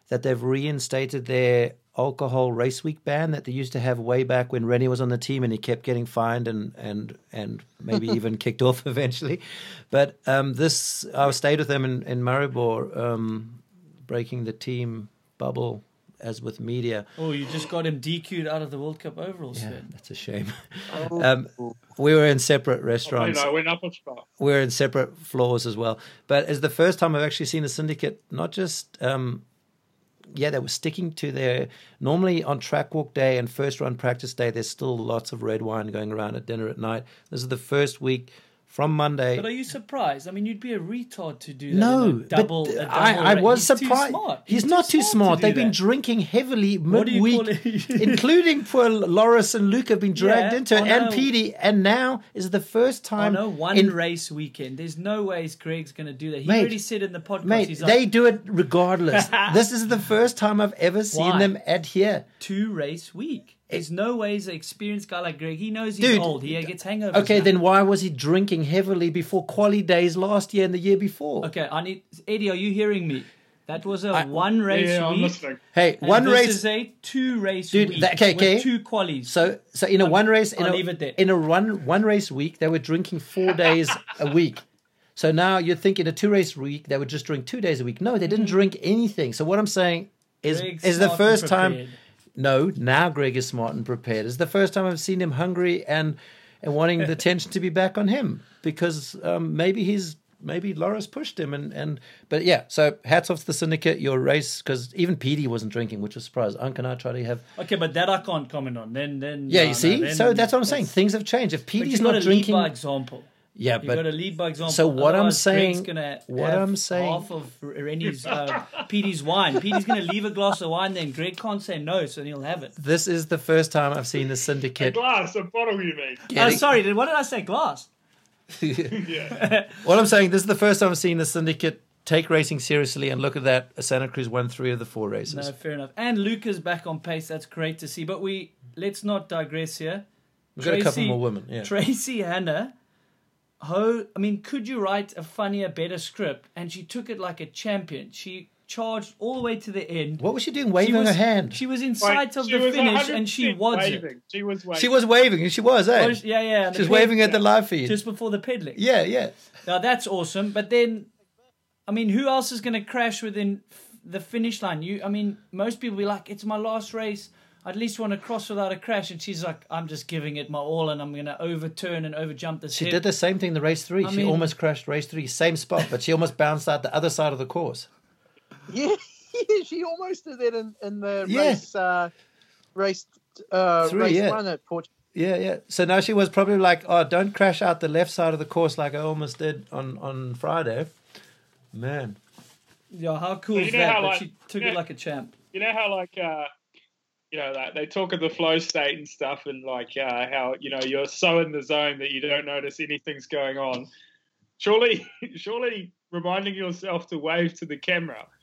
that they've reinstated their alcohol race week ban that they used to have way back when Rennie was on the team and he kept getting fined and and and maybe even kicked off eventually. But um, this, I stayed with them in in Maribor, um, breaking the team bubble as with media. Oh, you just got him DQ'd out of the World Cup overall, Yeah, Sven. that's a shame. Um, we were in separate You restaurants know, I went up a spot. we're in separate floors as well. But it's the first time I've actually seen the syndicate not just um, yeah, they were sticking to their normally on track walk day and first run practice day. There's still lots of red wine going around at dinner at night. This is the first week from Monday. But are you surprised? I mean, you'd be a retard to do that. no, double, but double I, I was He's surprised. smart. He's, not too smart. to They've do been drinking heavily midweek, including poor Loris and Luke have been dragged Yeah, into it, and. Peaty. And now is the first Oh time no, one in race weekend. There's no ways Greg's going to do that. He Mate, already said in the podcast, Mate, he's they do it regardless. this is the first time I've ever seen Why? them adhere. two race week. There's no ways an experienced guy like Greg, he knows he's Dude, old. He gets hangovers. Okay, now. then why was he drinking heavily before quali days last year and the year before? Okay, I need Eddie. Are you hearing me? That was a one race Yeah, I'm week. listening. Hey, and one this race. is a two race Dude, week. that- okay, with okay. two qualies. So, so in a one race, in I'll a, leave it there. in a one one race week, they were drinking four days a week. So now you're thinking a two race week, they would just drink two days a week. No, they didn't mm-hmm. drink anything. So what I'm saying is, Greg's is the smart and first time. No, now Greg is smart and prepared. It's the first time I've seen him hungry and and wanting the attention to be back on him because um, maybe he's maybe Loris pushed him and and but yeah. So hats off to the syndicate. Your race because even Peaty wasn't drinking, which was a surprise. Unc and I try to have Okay, but that I can't comment on. Then, then yeah. no, you see, no, then so that's what I'm saying. Things have changed. If Peaty's not drinking, by example. Yeah, but You but got to lead by example. So what I'm Otherwise, Greg's saying- gonna what have I'm saying- half of Rennie's uh, Peaty's wine. Peaty's going to leave a glass of wine. Then Greg can't say no, so he'll have it. this is the first time I've seen the A syndicate. glass, a bottle, you mean? Oh, sorry. did- What did I say? Glass. Yeah. What I'm saying, this is the first time I've seen the syndicate take racing seriously. And look at that, Santa Cruz won three of the four races. No, fair enough. And Luca's back on pace. That's great to see. But we let's not digress here. We've got a couple more women. Yeah. Tracey Hannah, ho, I mean, could you write a funnier, better script? And she took it like a champion. She charged all the way to the end. What was she doing? She Waving was, her hand. She was in Wait, sight of she the finish, and she 100% was it. waving. She was waving. She was waving, and she was, eh? She- yeah, yeah. and she was the waving at the live feed. just before the pedaling. yeah, yeah. Now that's awesome. But then, I mean, who else is going to crash within f- the finish line? You, I mean, most people be like, "It's my last race. I at least want to cross without a crash." And she's like, "I'm just giving it my all, and I'm going to overturn and overjump this." She hip." did the same thing in the race three. I she mean- almost crashed race three, same spot, but she almost bounced out the other side of the course. Yeah, yeah, she almost did that in, in the Yeah. race uh, race uh, Three, race yeah. one at Portugal. Yeah, yeah. So now she was probably like, "Oh, don't crash out the left side of the course like I almost did on on Friday." Man, Yeah, how cool Well, is that? how, But like- she took yeah. it like a champ. You know how like uh, you know that they talk of the flow state and stuff, and like uh, how you know you're so in the zone that you don't notice anything's going on. Surely, surely, reminding yourself to wave to the camera.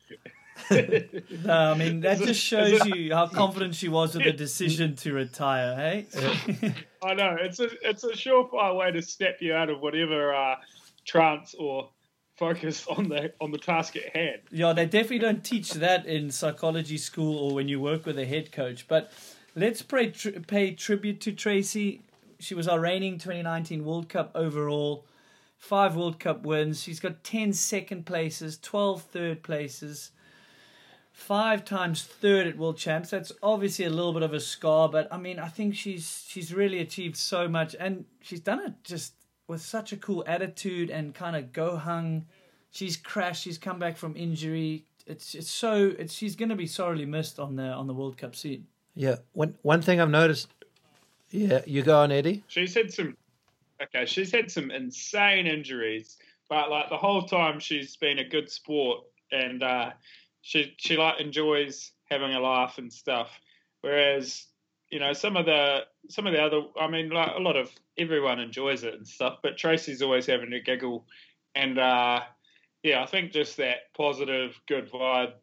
No, I mean that just shows you how confident she was with the decision to retire. Hey, I know it's a it's a surefire way to snap you out of whatever uh, trance or focus on the on the task at hand. yeah, they definitely don't teach that in psychology school or when you work with a head coach. But let's pay pay tribute to Tracey. She was our reigning 2019 World Cup overall, five World Cup wins. She's got 10 second places, 12 third places. five times third at World Champs. That's obviously a little bit of a scar, but I mean, I think she's she's really achieved so much, and she's done it just with such a cool attitude and kind of go hung. She's crashed. She's come back from injury. It's it's so it's she's going to be sorely missed on the on the World Cup scene. Yeah. One one thing I've noticed. Yeah, you go on, Eddie. She's had some. Okay, she's had some insane injuries, but like the whole time she's been a good sport, and uh, she she like enjoys having a laugh and stuff. Whereas you know some of the some of the other, I mean, like a lot of everyone enjoys it and stuff, but Tracey's always having a giggle, and uh, yeah, I think just that positive, good vibe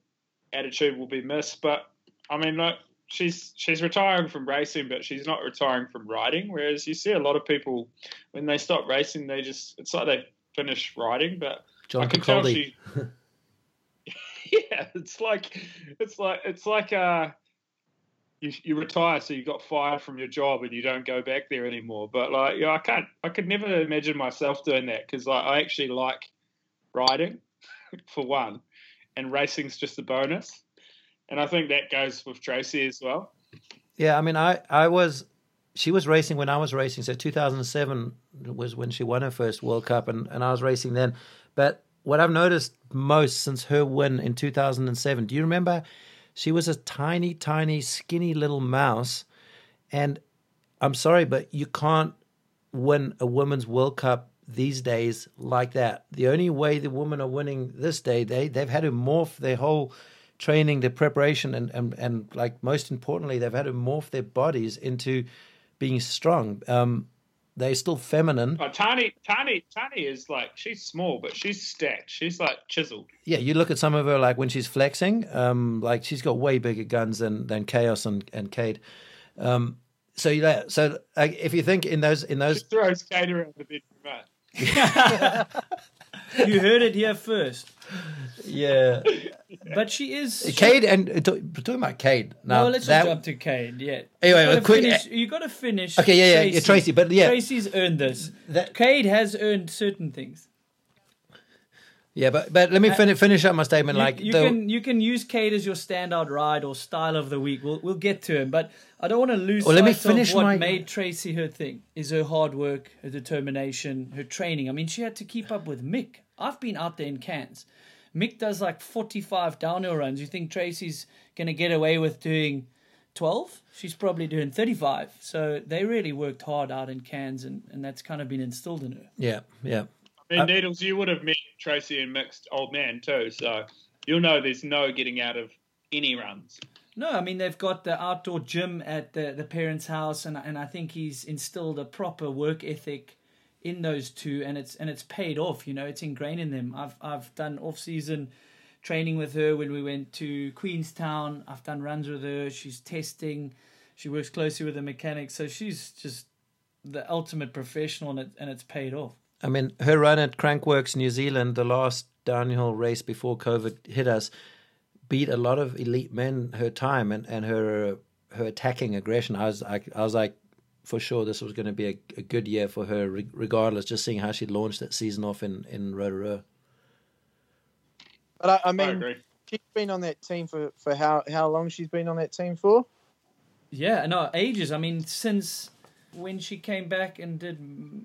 attitude will be missed. But I mean, like she's she's retiring from racing, but she's not retiring from riding. Whereas you see a lot of people when they stop racing, they just it's like they finish riding. But John I can tell she. yeah, it's like it's like it's like uh, you you retire, so you got fired from your job and you don't go back there anymore. But like, yeah, I can't. I could never imagine myself doing that because like I actually like riding for one, and racing's just a bonus. And I think that goes with Tracey as well. Yeah, I mean, I, I was, she was racing when I was racing. So 2007 was when she won her first World Cup, and, and I was racing then. But what I've noticed most since her win in 2007, do you remember? She was a tiny, tiny, skinny little mouse. And I'm sorry, but you can't win a women's World Cup these days like that. The only way the women are winning this day, they, they've had to morph their whole training, their preparation, and, and, and like most importantly, they've had to morph their bodies into being strong. Um, they're still feminine. Oh, Tahnée, Tahnée, Tahnée is like she's small, but she's stacked. She's like chiseled. Yeah, you look at some of her like when she's flexing, um, like she's got way bigger guns than than Kaos and and Kate. Um, so yeah, so like, if you think in those in She those throws Kate around the bedroom. Mate. You heard it here first. yeah, But she is. Cade and uh, talk- talking about Cade now. no, let's that, not jump to Cade Yeah. Anyway, you gotta a quick- finish, you got to finish. Okay, yeah, yeah, yeah, Tracey, but yeah. Tracey's earned this. That- Cade has earned certain things. yeah, but but let me finish finish up my statement. You, like you the, can you can use Cade as your standout ride or style of the week. We'll we'll get to him, but I don't want to lose Well, let me sight finish of what my- made Tracey her thing. Is her hard work, her determination, her training. I mean, she had to keep up with Mick. I've been out there in Cairns. Mick does like forty five downhill runs. You think Tracey's gonna get away with doing twelve? She's probably doing thirty five. So they really worked hard out in Cairns, and, and that's kind of been instilled in her. yeah yeah I mean, Needles, you would have met Tracey and Mick's old man too, so you'll know there's no getting out of any runs. No, I mean they've got the outdoor gym at the, the parents' house, and and I think he's instilled a proper work ethic in those two, and it's and it's paid off. You know, it's ingrained in them. I've I've done off season training with her when we went to Queenstown. I've done runs with her. She's testing. She works closely with the mechanics, so she's just the ultimate professional, and it and it's paid off. I mean, her run at Crankworx New Zealand, the last downhill race before COVID hit us, beat a lot of elite men her time and, and her her attacking aggression. I was I, I was like, for sure, this was going to be a, a good year for her, re- regardless. Just seeing how she launched that season off in in Rotorua. But I, I I mean, agree. she's been on that team for, for how, how long she's been on that team for? Yeah, no, ages. I mean, since when she came back and did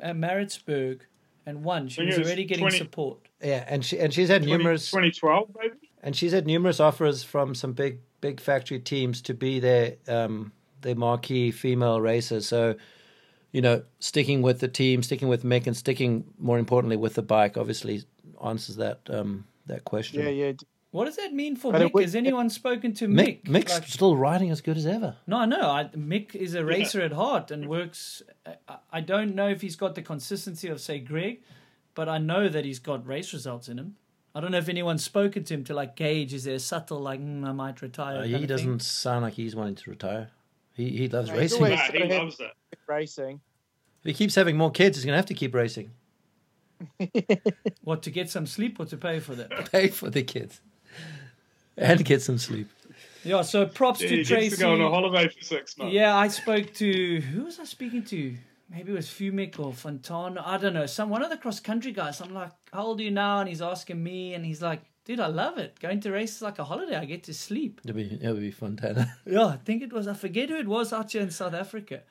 uh, Maritzburg and won, she was was already getting 20 support. Yeah, and she and she's had 20, numerous 2012, maybe. and she's had numerous offers from some big big factory teams to be there. um their marquee female racer. So you know, sticking with the team, sticking with Mick, and sticking more importantly with the bike, obviously answers that um, that question. Yeah, yeah. What does that mean for But Mick? would- Has anyone spoken to Mick, Mick? Mick's Like- still riding as good as ever. No, I know. I, Mick is a racer at heart and works. I, I don't know if he's got the consistency of, say, Greg, but I know that he's got race results in him. I don't know if anyone's spoken to him to like gauge. Is there a subtle like mm, I might retire? Uh, he doesn't sound like he's wanting to retire. He he loves No, he's racing. always- Nah, he loves it. Racing. If he keeps having more kids, he's going to have to keep racing. What to get some sleep or to pay for that? Pay for the kids and get some sleep. Yeah. So props Yeah, to he gets Tracey. to go on a holiday for six months. Yeah, I spoke to who was I speaking to? Maybe it was Fumic or Fontana. I don't know. Some one of the cross country guys. I'm like, how old are you now? And he's asking me, and he's like, dude, I love it. Going to races like a holiday. I get to sleep. It'll be it'll be fun, Tanner. Yeah, I think it was. I forget who it was out here in South Africa.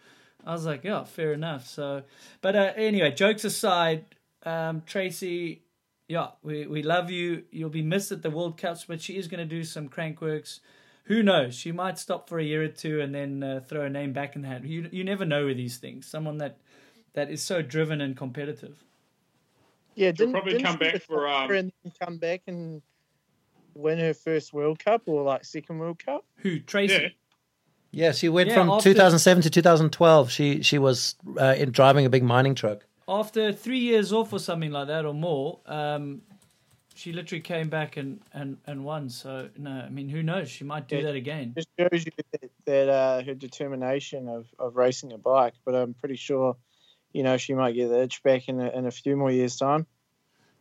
I was like, yeah, fair enough. So, but uh, anyway, jokes aside, um, Tracey, yeah, we we love you. You'll be missed at the World Cups, but she is going to do some Crankworx. Who knows? She might stop for a year or two and then uh, throw a name back in the hat. You you never know with these things. Someone that that is so driven and competitive. Yeah, She'll didn't, probably didn't come back for, um, and then come back and win her first World Cup or like second World Cup. Who Tracey? Yeah. Yeah, she went Yeah, from after- 2007 to 2012. She she was uh, in driving a big mining truck. after three years off or something like that or more, um, she literally came back and, and, and won. So no, I mean, who knows? She might do Yeah. that again. It just shows you that, that uh, her determination of, of racing a bike. But I'm pretty sure, you know, she might get the itch back in a, in a few more years' time.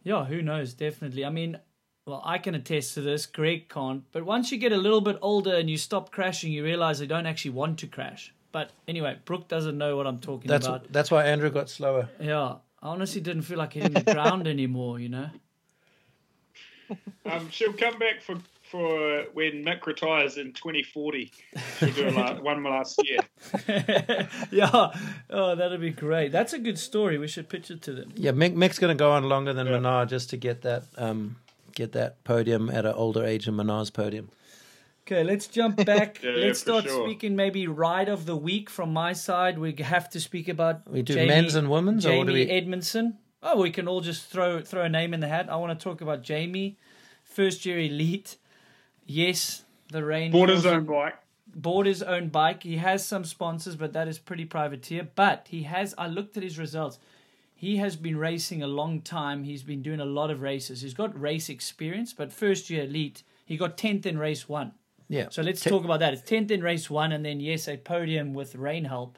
Yeah, who knows? Definitely. I mean, well, I can attest to this. Greg can't. But once you get a little bit older and you stop crashing, you realize you don't actually want to crash. But anyway, Brook doesn't know what I'm talking That's about. that's why Andrew got slower. Yeah, I honestly didn't feel like hitting the ground anymore. You know. Um, she'll come back for for when Mick retires in 2040. She'll do a la- one last year. yeah. Oh, that'd be great. That's a good story. We should pitch it to them. Yeah, Mick, Mick's going to go on longer than Yeah. Minnaar just to get that um get that podium at an older age than Minnaar's podium. Okay, let's jump back. Yeah, let's for start sure. speaking maybe ride of the week from my side. We have to speak about We do Jamie, men's and women's, or Jamie do we? Edmondson. Oh, we can all just throw throw a name in the hat. I want to talk about Jamie, first year elite. Yes, the rain. Bought his own bike. bought his own bike. He has some sponsors, but that is pretty privateer. But he has. I looked at his results. He has been racing a long time. He's been doing a lot of races. He's got race experience, but first year elite, he got tenth in race one. Yeah. So let's Te- talk about that. It's tenth in race one, and then yes, a podium with rain help.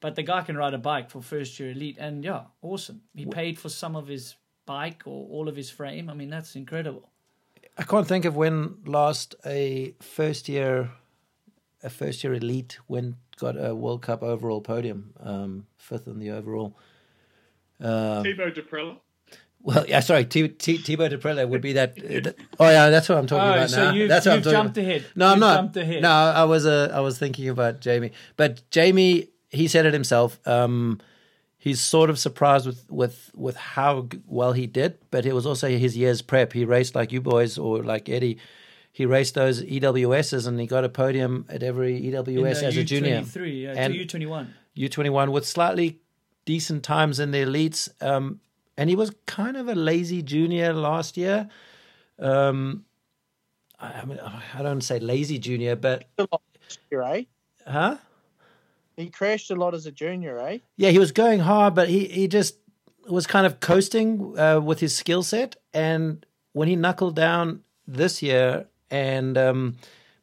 But the guy can ride a bike for first year elite, and yeah, awesome. He paid for some of his bike or all of his frame. I mean, that's incredible. I can't think of when last a first year a first year elite went got a World Cup overall podium, um, fifth in the overall. Uh, Thibaut Dapréla. well, yeah, sorry, T- T- Thibaut Dapréla would be that. uh, oh yeah, that's what I'm talking Oh, about so now. you've- that's what you've I'm talking jumped about. ahead. No, I'm You've not. jumped ahead. No, I was uh, I was thinking about Jamie, but Jamie he said it himself. Um, he's sort of surprised with with with how well he did, but it was also his year's prep. He raced like you boys or like Eddie. He raced those EWSs and he got a podium at every In EWS the as a junior. U23, yeah, And- to U21. U21 with slightly decent times in the elites. Um, and he was kind of a lazy junior last year. Um, I, I mean, I don't say lazy junior, but eh? huh? He crashed a lot as a junior, eh? Yeah, he was going hard, but he, he just was kind of coasting uh, with his skill set. And when he knuckled down this year and um,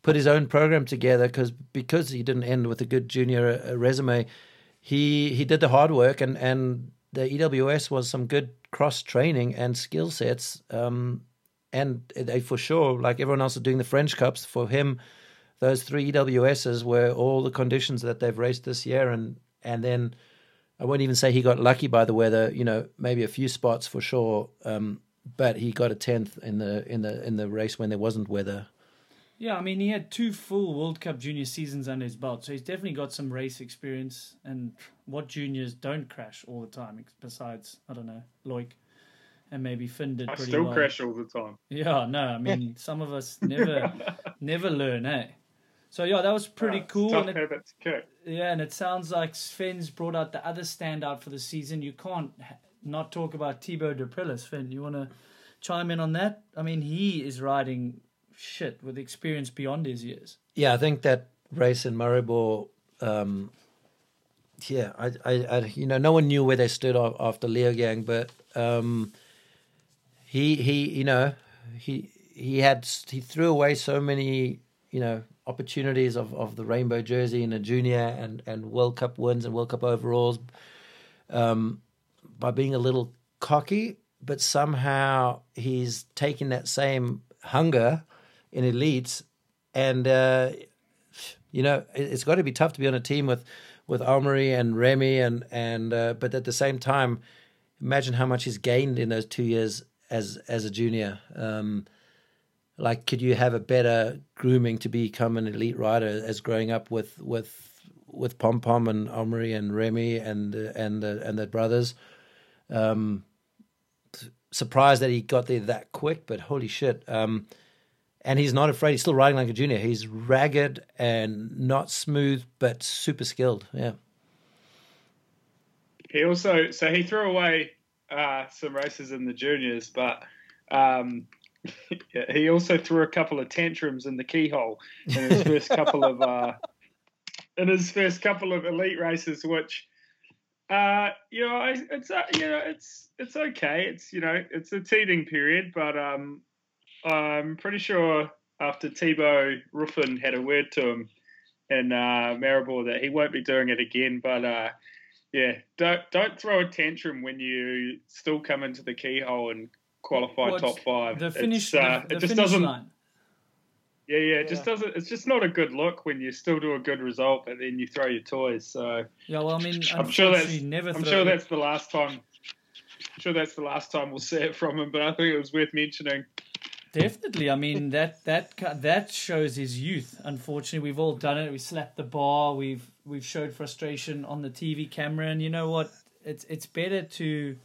put his own program together, because because he didn't end with a good junior uh, resume, he he did the hard work, and and the EWS was some good cross training and skill sets. Um, and they for sure, like everyone else, is doing the French Cups for him those three EWSs were all the conditions that they've raced this year, and and then I won't even say he got lucky by the weather. You know, maybe a few spots for sure, um, but he got a tenth in the in the in the race when there wasn't weather. Yeah, I mean, he had two full World Cup junior seasons under his belt, so he's definitely got some race experience. And what juniors don't crash all the time, besides, I don't know, Loic and maybe Finn did I pretty still well. crash all the time. Yeah, no, I mean, some of us never, never learn, eh? So yeah, that was pretty Uh, cool. Tough And it, habit yeah, and it sounds like Sven's brought out the other standout for the season. You can't not talk about Thibaut Deprilis. Sven, you want to chime in on that? I mean, he is riding shit with experience beyond his years. Yeah, I think that race in Maribor, um, yeah, I, I, I, you know, no one knew where they stood af- after Leogang, but um, he, he, you know, he, he had, he threw away so many, you know, opportunities of, of the rainbow jersey in a junior and, and World Cup wins and World Cup overalls, um, by being a little cocky, but somehow he's taking that same hunger in elites and uh, you know it, it's got to be tough to be on a team with with Amaury and Remy and and uh, but at the same time imagine how much he's gained in those two years as as a junior. Um, like could you have a better grooming to become an elite rider as growing up with with with Pom Pom and Amaury and Remy and and and the brothers um, surprised that he got there that quick but holy shit um, and he's not afraid. He's still riding like a junior. He's ragged and not smooth, but super skilled. Yeah. He also so he threw away uh, some races in the juniors, but um, he also threw a couple of tantrums in the keyhole in his first couple of uh, in his first couple of elite races, which uh, you know it's uh, you know it's it's okay. It's you know it's a teething period, but um, I'm pretty sure after Thibaut Ruffin had a word to him in uh, Maribor that he won't be doing it again. But uh, yeah, don't don't throw a tantrum when you still come into the keyhole and qualify What's top five. The finish, uh, the, it just finish doesn't. line. Yeah, yeah, it just doesn't. It's just not a good look when you still do a good result but then you throw your toys. So Yeah, well, I mean, I'm sure that's. never I'm throw- sure that's the last time. I'm sure that's the last time we'll see it from him. But I think it was worth mentioning. Definitely. I mean that that that shows his youth. Unfortunately, we've all done it. We slapped the bar. We've we've showed frustration on the TV camera, and you know what? It's it's better to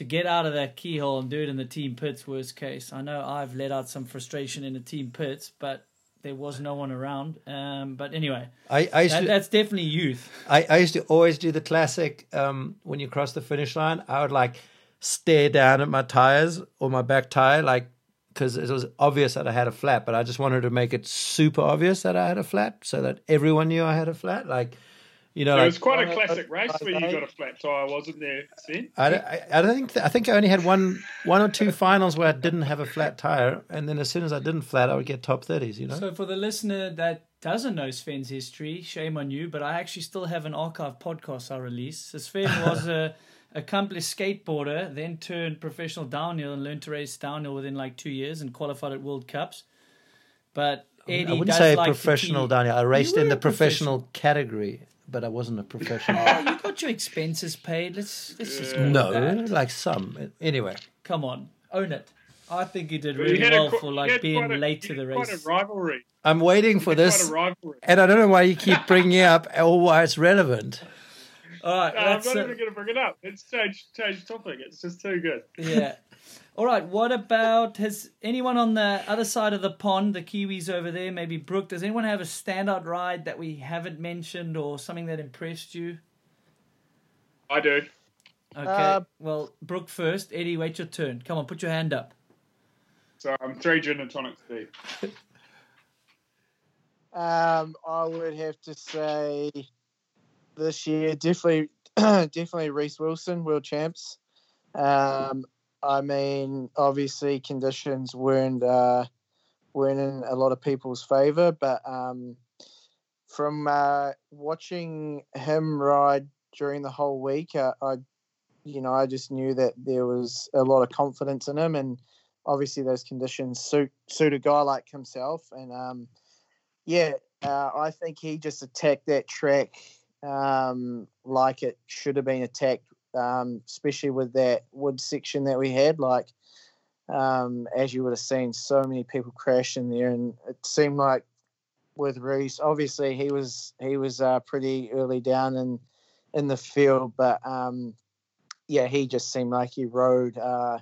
to get out of that keyhole and do it in the team pits. Worst case, I know I've let out some frustration in the team pits, but there was no one around. Um, but anyway, I, I used that, to, that's definitely youth. I, I used to always do the classic um, when you cross the finish line. I would like stare down at my tires or my back tire, like because it was obvious that I had a flat, but I just wanted to make it super obvious that I had a flat, so that everyone knew I had a flat. Like, you know, it like, was quite a uh, classic race where you got a flat tire, wasn't there, Sven? I, I, I don't think I think I only had one one or two finals where I didn't have a flat tire, and then as soon as I didn't flat, I would get top thirties. You know, So for the listener that doesn't know Sven's history, shame on you, but I actually still have an archive podcast I released. So Sven was a accomplished skateboarder, then turned professional downhill and learned to race downhill within like two years and qualified at World Cups. But Eddie I wouldn't does say like professional downhill. I raced in a the professional, category, but I wasn't a professional. Oh, you got your expenses paid. Let's let's just call no, that. like some. Anyway, Come on, own it. I think you did really had a well qu- for like being a- late to the had Quite race. a rivalry. I'm waiting for this, Quite a rivalry. and I don't know why you keep bringing it up or why it's relevant. All right, No, I'm not uh, even going to bring it up. It's change change topic. It's just too good. yeah. All right. What about has anyone on the other side of the pond, the Kiwis over there, maybe Brook? Does anyone have a standout ride that we haven't mentioned or something that impressed you? I do. Okay. Uh, well, Brook first. Eddie, wait your turn. Come on, put your hand up. So I'm three gin and tonics deep. Um, I would have to say this year definitely, definitely Reece Wilson, world champs. Um, I mean, obviously conditions weren't uh, weren't in a lot of people's favour, but um, from uh, watching him ride during the whole week, uh, I, you know, I just knew that there was a lot of confidence in him, and obviously those conditions suit suit a guy like himself, and um, yeah, uh, I think he just attacked that track um, like it should have been attacked, um, especially with that wood section that we had. Like, um, as you would have seen, so many people crash in there, and it seemed like with Reece, obviously he was he was uh, pretty early down in in the field, but um, yeah, he just seemed like he rode uh,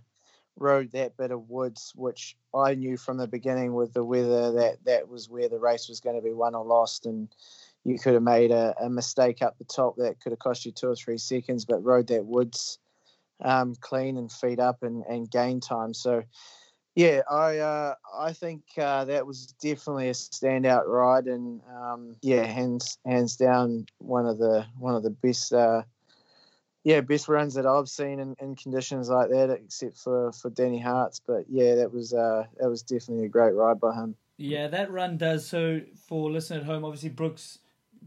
rode that bit of woods, which I knew from the beginning with the weather that that was where the race was going to be won or lost, and you could have made a, a mistake up the top that could have cost you two or three seconds, but rode that woods um, clean and feet up and, and gain time. So yeah, I uh, I think uh, that was definitely a standout ride, and um, yeah, hands hands down one of the one of the best uh, yeah best runs that I've seen in, in conditions like that, except for for Danny Hart's. But yeah, that was uh, that was definitely a great ride by him. Yeah, that run does. So for listener at home, obviously Brook's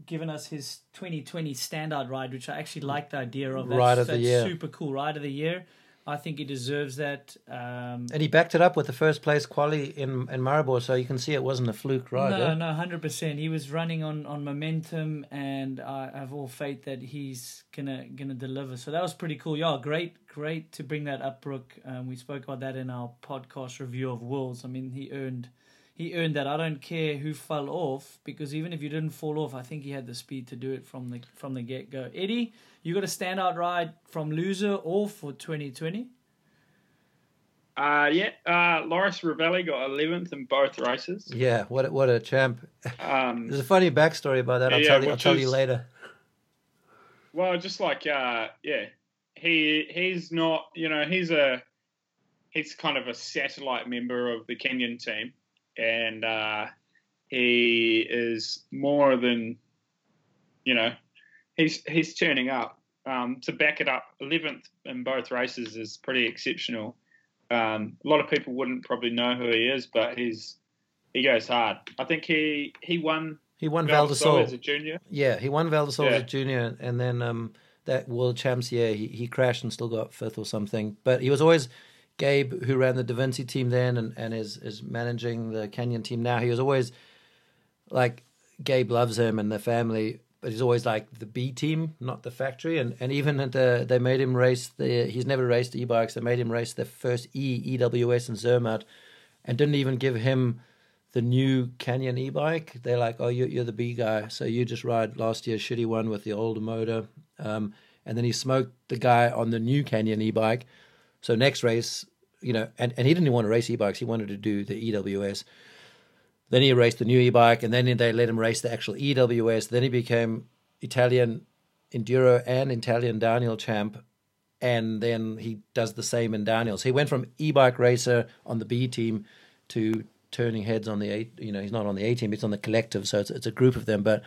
given us his 2020 standout ride, which I actually like the idea of. That's, Ride of the year. super cool. Ride of the year. I think he deserves that. Um, And he backed it up with the first place quali in in Maribor, so you can see it wasn't a fluke ride. no, eh? no, hundred percent. He was running on, on momentum, and I have all faith that he's gonna gonna deliver. So that was pretty cool. Yeah, great, great to bring that up, Brook. Um, we spoke about that in our podcast review of Wolves. I mean, he earned he earned that. I don't care who fell off because even if you didn't fall off, I think he had the speed to do it from the from the get go. Eddie, you got a standout ride from loser or for twenty twenty? Uh, yeah, uh, Loris Revelli got 11th in both races. Yeah, what a, what a champ. Um, There's a funny backstory about that. I'll Yeah, tell you. I'll which tell you later. Well, just like uh, yeah, he he's not you know he's a he's kind of a satellite member of the Canyon team, and uh, he is more than you know he's he's turning up um, to back it up. Eleventh in both races is pretty exceptional. Um, a lot of people wouldn't probably know who he is, but he's he goes hard. I think he he won He won Val as a junior. Yeah, he won Val Yeah. as a junior, and then um, that World Champs year he, he crashed and still got fifth or something. But he was always Gabe, who ran the Devinci team then and, and is is managing the Canyon team now. He was always like Gabe loves him and the family, but he's always like the B team, not the factory. And and even at the, they made him race the he's never raced e bikes. They made him race the first E EWS in Zermatt, and didn't even give him the new Canyon e-bike. They're like, oh, you're, you're the B guy, so you just ride last year's shitty one with the older motor. Um, and then he smoked the guy on the new Canyon e-bike. So next race, you know, and, and he didn't want to race e-bikes. He wanted to do the EWS. Then he raced the new e-bike, and then they let him race the actual EWS. Then he became Italian enduro and Italian downhill champ. And then he does the same in downhill. So he went from e-bike racer on the B team to turning heads on the eight. You know, he's not on the A team; it's on the collective. So it's it's a group of them. But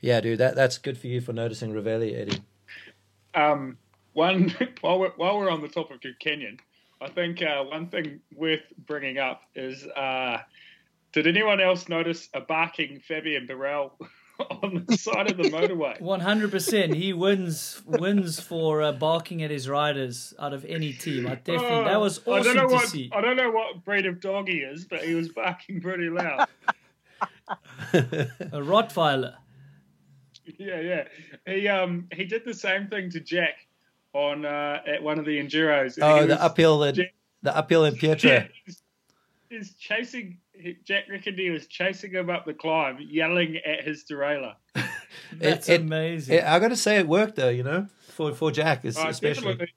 yeah, dude, that that's good for you for noticing Revelli, Eddie. Um, one while we're, while we're on the topic of Canyon, I think uh, one thing worth bringing up is uh, did anyone else notice a barking Fabien Barel on the side of the motorway? One hundred percent. He wins wins for uh, barking at his riders out of any team. I definitely that was Oh, I awesome don't know to what see. I don't know what breed of dog he is, but he was barking pretty loud. A Rottweiler. yeah, yeah. He um he did the same thing to Jack on uh, at one of the enduros. Oh, He the was- uphill, the, Jack- the uphill in Pietra. Yeah, he's, he's chasing. Jack reckoned he was chasing him up the climb, yelling at his derailleur. That's it- amazing. I got to say, it worked though. You know, for for Jack, Oh, especially. definitely.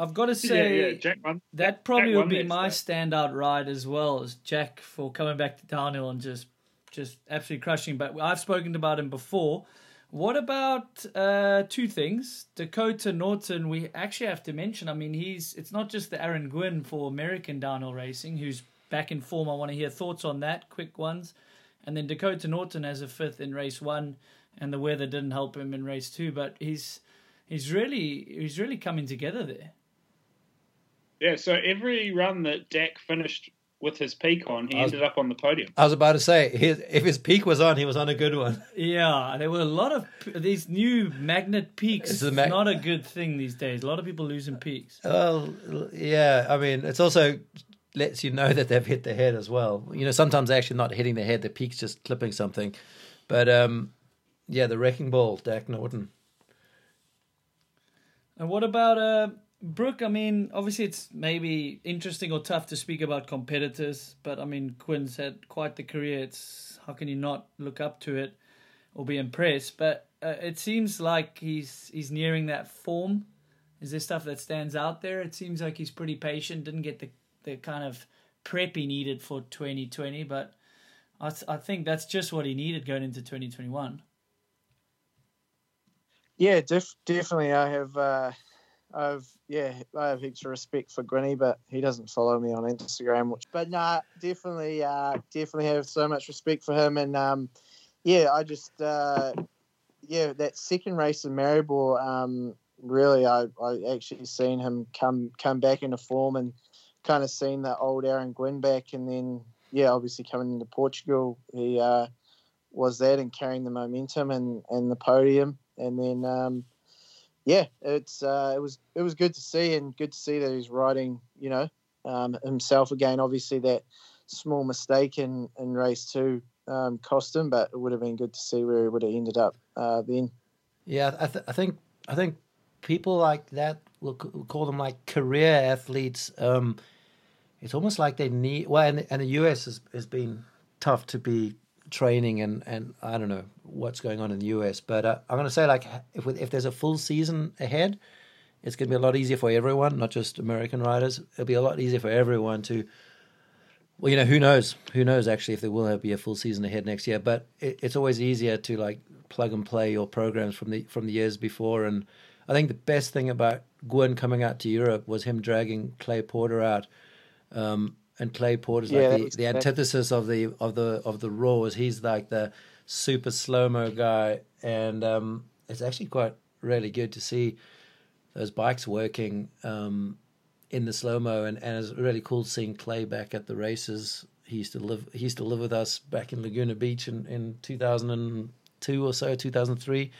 I've got to say yeah, Jack won. that probably Jack would won be my stuff. standout ride as well as Jack for coming back to downhill and just just absolutely crushing. But I've spoken about him before. What about uh, two things? Dakota Norton, we actually have to mention. I mean, he's it's not just the Aaron Gwin for American downhill racing who's back in form. I want to hear thoughts on that, quick ones. And then Dakota Norton has a fifth in race one, and the weather didn't help him in race two. But he's he's really he's really coming together there. Yeah, so every run that Dak finished with his peak on, he was- ended up on the podium. I was about to say, his, if his peak was on, he was on a good one. Yeah, there were a lot of these new magnet peaks. It's It's mag- not a good thing these days. A lot of people losing peaks. Well, yeah. I mean, it's also lets you know that they've hit the head as well. You know, sometimes they're actually not hitting the head; the peak's just clipping something. But um, yeah, the wrecking ball, Dak Norton. And what about uh, Brook? I mean, obviously it's maybe interesting or tough to speak about competitors, but I mean, Gwin's had quite the career. It's how can you not look up to it or be impressed? But uh, it seems like he's he's nearing that form. Is there stuff that stands out there? It seems like he's pretty patient. Didn't get the the kind of prep he needed for 2020. But I I think that's just what he needed going into 2021. Yeah, def- definitely. I have, uh, I've, yeah, I have heaps of respect for Grinny, but he doesn't follow me on Instagram. Which, but nah, definitely, uh, definitely have so much respect for him, and um, yeah, I just, uh, yeah, that second race in Maribor, um, really, I, I actually seen him come come back into form and kind of seen that old Aaron Gwin back, and then yeah, obviously coming into Portugal, he uh, was that and carrying the momentum and and the podium and then um, yeah, it's uh, it was it was good to see and good to see that he's riding, you know, um, himself again. Obviously, that small mistake in in race two um, cost him, but it would have been good to see where he would have ended up uh, then. Yeah, I, th- I think I think people like that will c- will call them like career athletes. Um, it's almost like they need well, and, and the US has, has been tough to be training and and I don't know what's going on in the US, but uh, I'm going to say like if if there's a full season ahead, it's going to be a lot easier for everyone, not just American riders. It'll be a lot easier for everyone to. Well, you know, who knows? Who knows actually if there will be a full season ahead next year? But it, it's always easier to like plug and play your programs from the from the years before. And I think the best thing about Gwin coming out to Europe was him dragging Clay Porter out. Um, and Clay Porter's Yeah, like the, the antithesis of the of the of the raws. He's like the super slow mo guy, and um, it's actually quite really good to see those bikes working um, in the slow mo, and, and it's really cool seeing Clay back at the races. He used to live he used to live with us back in Laguna Beach in in two thousand and two or so, two thousand three,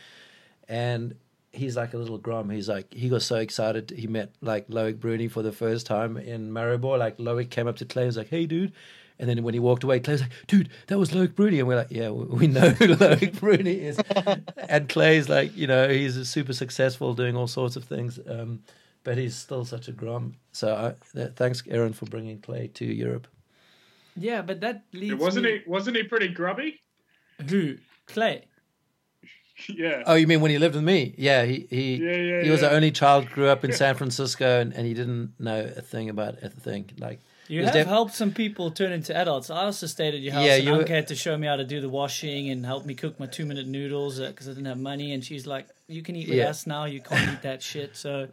and he's like a little grom. He's like he got so excited he met like Loic Bruni for the first time in Maribor. Like Loic came up to Clay and was like, "Hey, dude." And then when he walked away, Clay was like, "Dude, that was Loic Bruni," and we're like, "Yeah, we we know who Loic Bruni is." and Clay's like, you know, he's super successful doing all sorts of things, um, but he's still such a grom. So I, th- thanks, Aaron, for bringing Clay to Europe. Yeah, but that leads wasn't me... he? Wasn't he pretty grubby? Who Clay? yeah. Oh, you mean when he lived with me? Yeah, he he Yeah, yeah, he was yeah. the only child, grew up in San Francisco, and, and he didn't know a thing about a thing. Like You have def- helped some people turn into adults. I also stayed at your house, Yeah, and you- Anka had to show me how to do the washing and help me cook my two-minute noodles uh, because I didn't have money. And she's like, "You can eat with Yeah. us now. You can't eat that shit." So,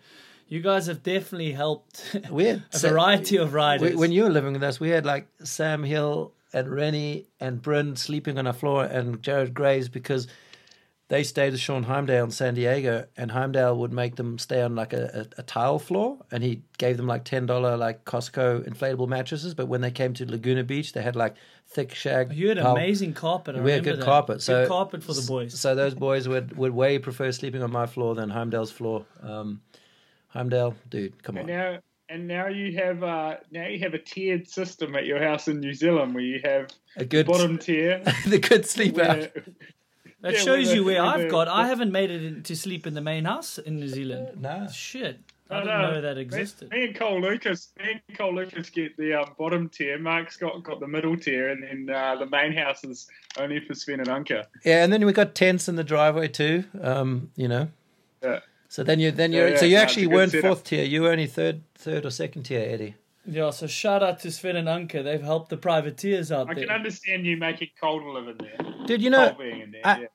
you guys have definitely helped we had a Sa- variety of riders. we- when you were living with us, we had like Sam Hill and Rennie and Bryn sleeping on our floor, and Jared Graves because they stayed with Sean Heimdale in San Diego, and Heimdale would make them stay on like a, a, a tile floor, and he gave them like ten dollar like Costco inflatable mattresses. But when they came to Laguna Beach, they had like thick shag. you had pal- amazing carpet. I we had good that. carpet. Good So carpet for the boys. So those boys would, would way prefer sleeping on my floor than Heimdale's floor. Um, Heimdale, dude, come And on. now, and now you have uh, now you have a tiered system at your house in New Zealand where you have A good bottom tier. the good sleep out. Where, That yeah, shows with you the- where with I've got. I haven't made it in, to sleep in the main house in New Zealand. No. Shit, I I didn't know. know that existed. Me and Cole Lucas, me and Cole Lucas get the um, bottom tier. Mark's got got the middle tier, and then uh, the main house is only for Sven and Anka. Yeah, and then we got tents in the driveway too. Um, you know. Yeah. So then you then Yeah, you yeah, so you no, actually it's a good weren't setup. fourth tier. You were only third third or second tier, Eddie. Yeah, so shout out to Sven and Anka. They've helped the privateers out I there. I can understand you making Cole live in there. Dude, you know, Cole being in there. I- yeah.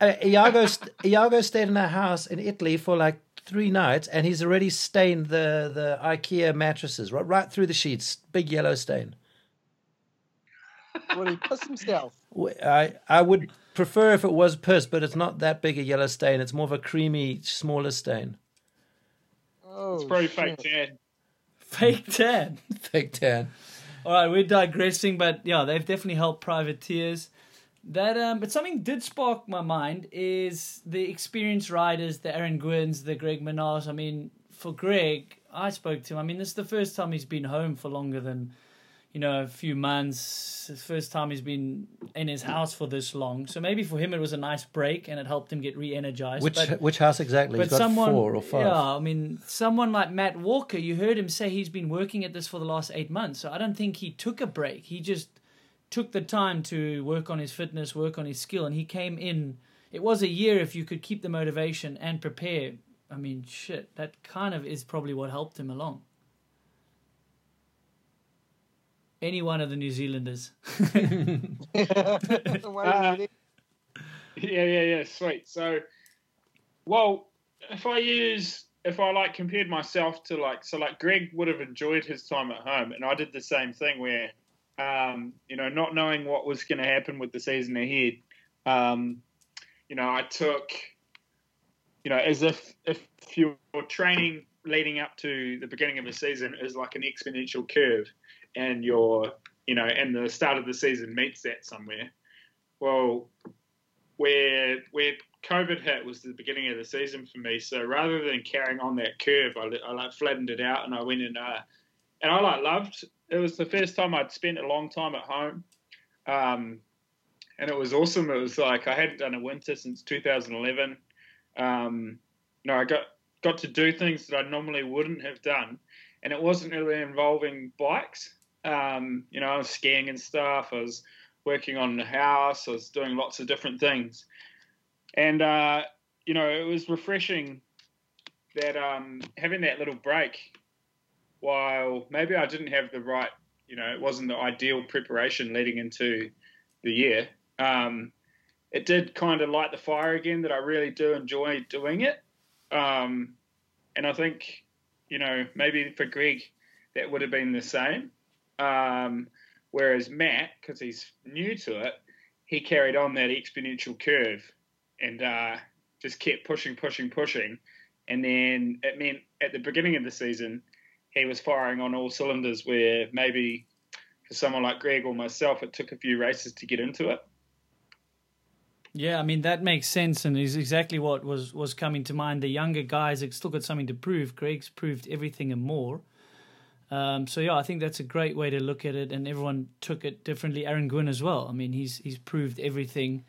Uh, Iago st- Iago stayed in a house in Italy for like three nights, and he's already stained the the IKEA mattresses right right through the sheets, big yellow stain. Would he piss himself? I I would prefer if it was piss, but it's not that big a yellow stain. It's more of a creamy, smaller stain. Oh, It's probably shit. fake tan. Fake tan. Fake tan. All right, we're digressing, but yeah, they've definitely helped privateers. That um, but something did spark my mind is the experienced riders, the Aaron Gwins, the Greg Minnaars. I mean, for Greg, I spoke to him. I mean, this is the first time he's been home for longer than you know a few months. The first time he's been in his house for this long. So maybe for him it was a nice break and it helped him get re-energized. Which but, which house exactly? Got someone, four or five. Yeah, I mean, someone like Matt Walker, you heard him say he's been working at this for the last eight months. So I don't think he took a break. He just took the time to work on his fitness, work on his skill, and he came in. It was a year if you could keep the motivation and prepare. I mean, shit, that kind of is probably what helped him along. Any one of the New Zealanders. Uh, Yeah, yeah, yeah. Sweet. So, well, if I use, if I like compared myself to like, so like Greg would have enjoyed his time at home, and I did the same thing where, um, you know, not knowing what was going to happen with the season ahead, um, you know, I took, you know, as if if your training leading up to the beginning of a season is like an exponential curve, and your, you know, and the start of the season meets that somewhere. Well, where where COVID hit was the beginning of the season for me. So rather than carrying on that curve, I, I like flattened it out and I went and uh, and I like loved. It was the first time I'd spent a long time at home, um, and it was awesome. It was like I hadn't done a winter since 2011. Um, you know, I got got to do things that I normally wouldn't have done, and it wasn't really involving bikes. Um, you know, I was skiing and stuff. I was working on the house. I was doing lots of different things, and uh, you know, it was refreshing that um, having that little break. While maybe I didn't have the right, you know, it wasn't the ideal preparation leading into the year. Um, it did kind of light the fire again that I really do enjoy doing it. Um, and I think, you know, maybe for Greg, that would have been the same. Um, Whereas Matt, because he's new to it, he carried on that exponential curve and uh, just kept pushing, pushing, pushing. And then it meant at the beginning of the season, he was firing on all cylinders, where maybe for someone like Greg or myself, it took a few races to get into it. Yeah, I mean that makes sense, and is exactly what was was coming to mind. The younger guys have still got something to prove. Greg's proved everything and more. Um, so yeah, I think that's a great way to look at it, and everyone took it differently. Aaron Gwin as well. I mean, he's he's proved everything.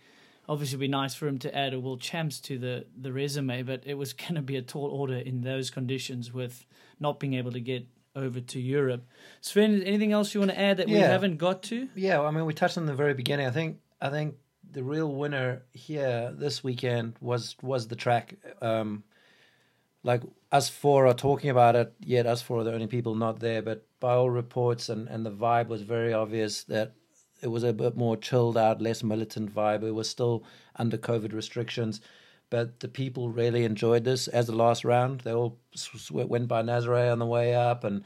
Obviously, it'd be nice for him to add a world champs to the the resume, but it was going to be a tall order in those conditions with not being able to get over to Europe. Sven, anything else you want to add that we haven't got to? Yeah, I mean, we touched on the very beginning. I think I think the real winner here this weekend was was the track. Um, like us four are talking about it, yet us four are the only people not there. But by all reports, and and the vibe was very obvious that it was a bit more chilled out, less militant vibe. It was still under COVID restrictions. But the people really enjoyed this as the last round. They all went by Nazare on the way up, and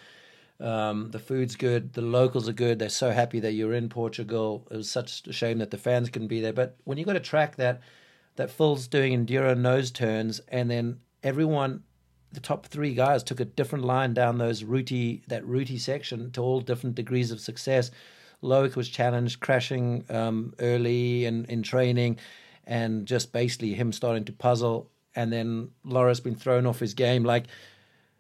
um, the food's good. The locals are good. They're so happy that you're in Portugal. It was such a shame that the fans couldn't be there. But when you got a track that that Phil's doing enduro nose turns, and then everyone, the top three guys took a different line down those rooty that rooty section to all different degrees of success. Loic was challenged, crashing um, early and in training, and just basically him starting to puzzle. And then Loris been thrown off his game. Like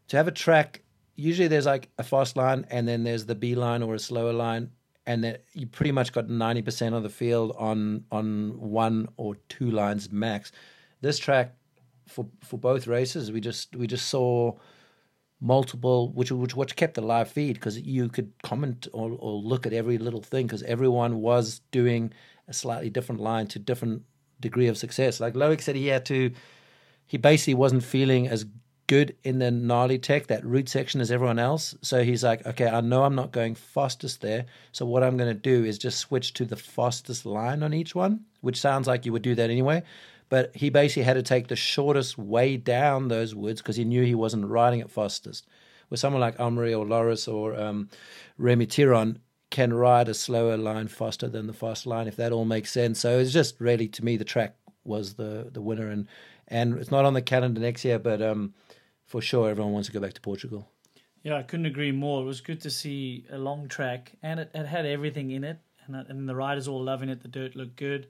to have a track usually there's like a fast line and then there's the B line or a slower line and then you pretty much got 90% of the field on on one or two lines max this track for for both races we just we just saw multiple which which which kept the live feed because you could comment or, or look at every little thing because everyone was doing a slightly different line to different degree of success like Loic said he had to he basically wasn't feeling as good in the gnarly tech, that root section, as everyone else. So he's like, okay, I know I'm not going fastest there. So what I'm going to do is just switch to the fastest line on each one, which sounds like you would do that anyway. But he basically had to take the shortest way down those woods because he knew he wasn't riding it fastest. With someone like Amaury or Loris or um, Remy Thirion can ride a slower line faster than the fast line, if that all makes sense. So it's just really, to me, the track was the the winner, and and it's not on the calendar next year, but um, for sure everyone wants to go back to Portugal. Yeah, I couldn't agree more. It was good to see a long track, and it, it had everything in it, and, and the riders all loving it. The dirt looked good.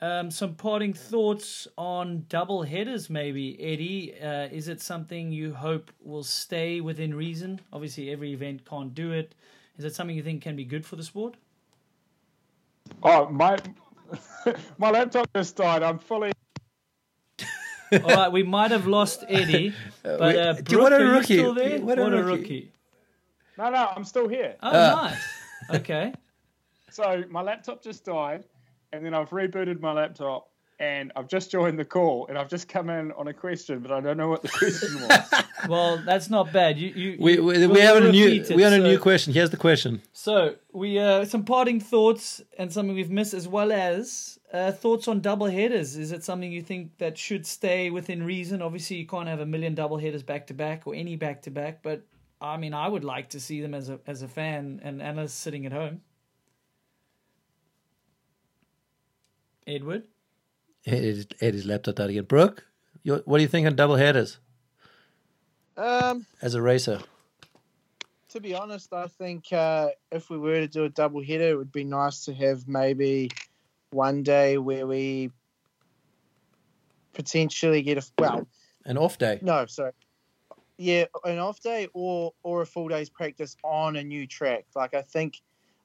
Um, some parting thoughts on double headers, maybe Eddie. Uh, is it something you hope will stay within reason? Obviously, every event can't do it. Is it something you think can be good for the sport? Oh, my my laptop just died. I'm fully. All right, we might have lost Eddie, but wait, uh, do you want a Brook, are you rookie? still there? What a What a rookie. rookie! No, no, I'm still here. Oh, Uh. nice. Okay. So my laptop just died, and then I've rebooted my laptop, and I've just joined the call, and I've just come in on a question, but I don't know what the question was. Well, that's not bad. You, you, We we, we'll have a new it. we have a new question. Here's the question. So we uh, some parting thoughts and something we've missed, as well as uh, thoughts on double headers. Is it something you think that should stay within reason? Obviously, you can't have a million double headers back to back or any back to back, but I mean, I would like to see them as a as a fan and analyst sitting at home. Edward, Ed is, Ed is laptop out again. Brook, what do you think on double headers Um, as a racer? to be honest, I think uh, if we were to do a double header, it would be nice to have maybe one day where we potentially get a well, An off day. no, sorry, yeah, an off day or or a full day's practice on a new track. Like I think,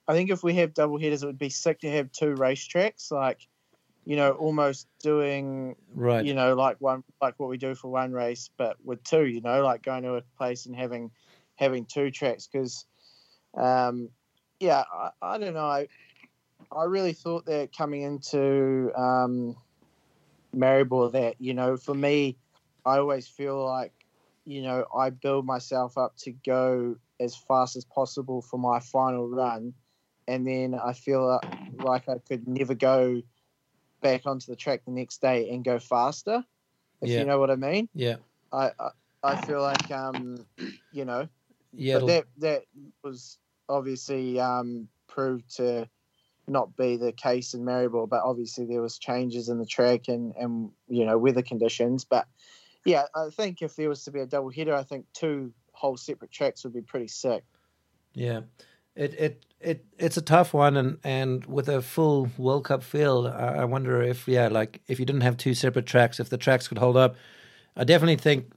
I think if we have double headers, it would be sick to have two race tracks, like you know, almost doing Right. you know, like one like what we do for one race, but with two, you know, like going to a place and having having two tracks because, um, yeah, I, I don't know. I I really thought that coming into um, Maribor that you know, for me, I always feel like you know I build myself up to go as fast as possible for my final run, and then I feel like I could never go back onto the track the next day and go faster. If Yeah. you know what I mean. Yeah. I, I I feel like um you know Yeah. but that that was obviously um proved to not be the case in Maribor, but obviously there was changes in the track and and you know weather conditions. But yeah, I think if there was to be a double header, I think two whole separate tracks would be pretty sick. Yeah, it it it it's a tough one, and and with a full World Cup field, I, I wonder if yeah, like if you didn't have two separate tracks, if the tracks could hold up. I definitely think.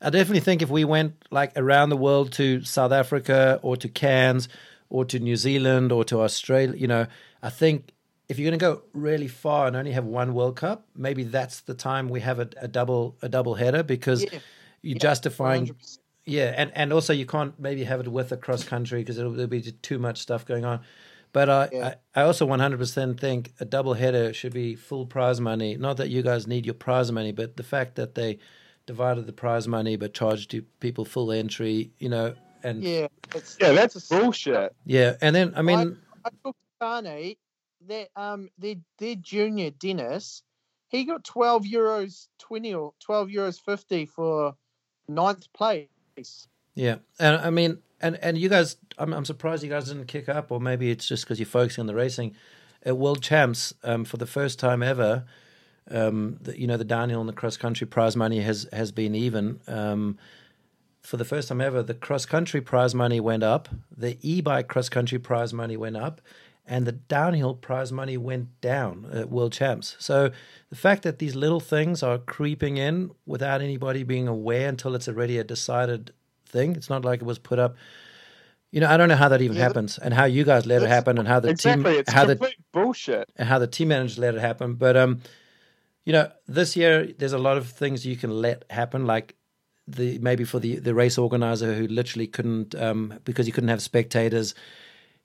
I definitely think if we went like around the world to South Africa or to Cairns or to New Zealand or to Australia, you know, I think if you're going to go really far and only have one World Cup, maybe that's the time we have a, a double a double header because Yeah. you're justifying 100%. Yeah, and, and also you can't maybe have it with a cross country because it'll, there'll be too much stuff going on. But uh, Yeah. I, I also 100% think a double header should be full prize money. Not that you guys need your prize money, but the fact that they divided the prize money but charged people full entry, you know, and yeah, Yeah, it's, yeah, that's it's a- bullshit. and then I mean, I took Sane that um their their junior Dennis, he got twelve euros twenty or twelve euros fifty for ninth place. Yeah, and I mean, and and you guys, I'm I'm surprised you guys didn't kick up, or maybe it's just because you're focusing on the racing. At World Champs, um, for the first time ever, um, the, you know the downhill and the cross country prize money has has been even. Um, for the first time ever, the cross country prize money went up, the e bike cross country prize money went up, and the downhill prize money went down at World Champs. So the fact that these little things are creeping in without anybody being aware until it's already a decided thing, it's not like it was put up. You know, I don't know how that even Yeah, happens, and how you guys let it happen, and how the Exactly, team, it's how the bullshit. and how the team managers let it happen. But um, you know, this year there's a lot of things you can let happen, like the maybe for the the race organizer who literally couldn't um because he couldn't have spectators,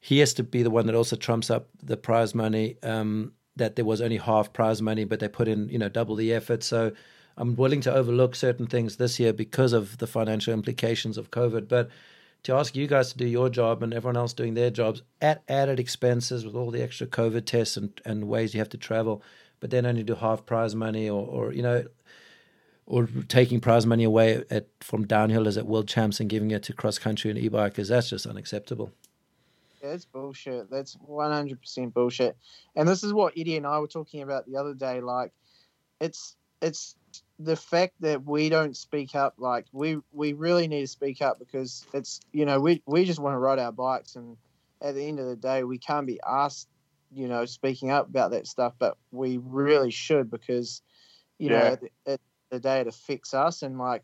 he has to be the one that also trumps up the prize money. Um, that there was only half prize money, but they put in you know double the effort. So I'm willing to overlook certain things this year because of the financial implications of COVID, but to ask you guys to do your job and everyone else doing their jobs at added expenses with all the extra COVID tests and, and ways you have to travel, but then only do half prize money or, or you know, or taking prize money away at from downhillers at world champs and giving it to cross country and e-bikers, that's just unacceptable. That's bullshit. That's one hundred percent bullshit. And this is what Eddie and I were talking about the other day. Like, it's it's the fact that we don't speak up. Like, we we really need to speak up because it's you know we we just want to ride our bikes, and at the end of the day, we can't be asked you know speaking up about that stuff, but we really should because you know at the, at the day it affects us and like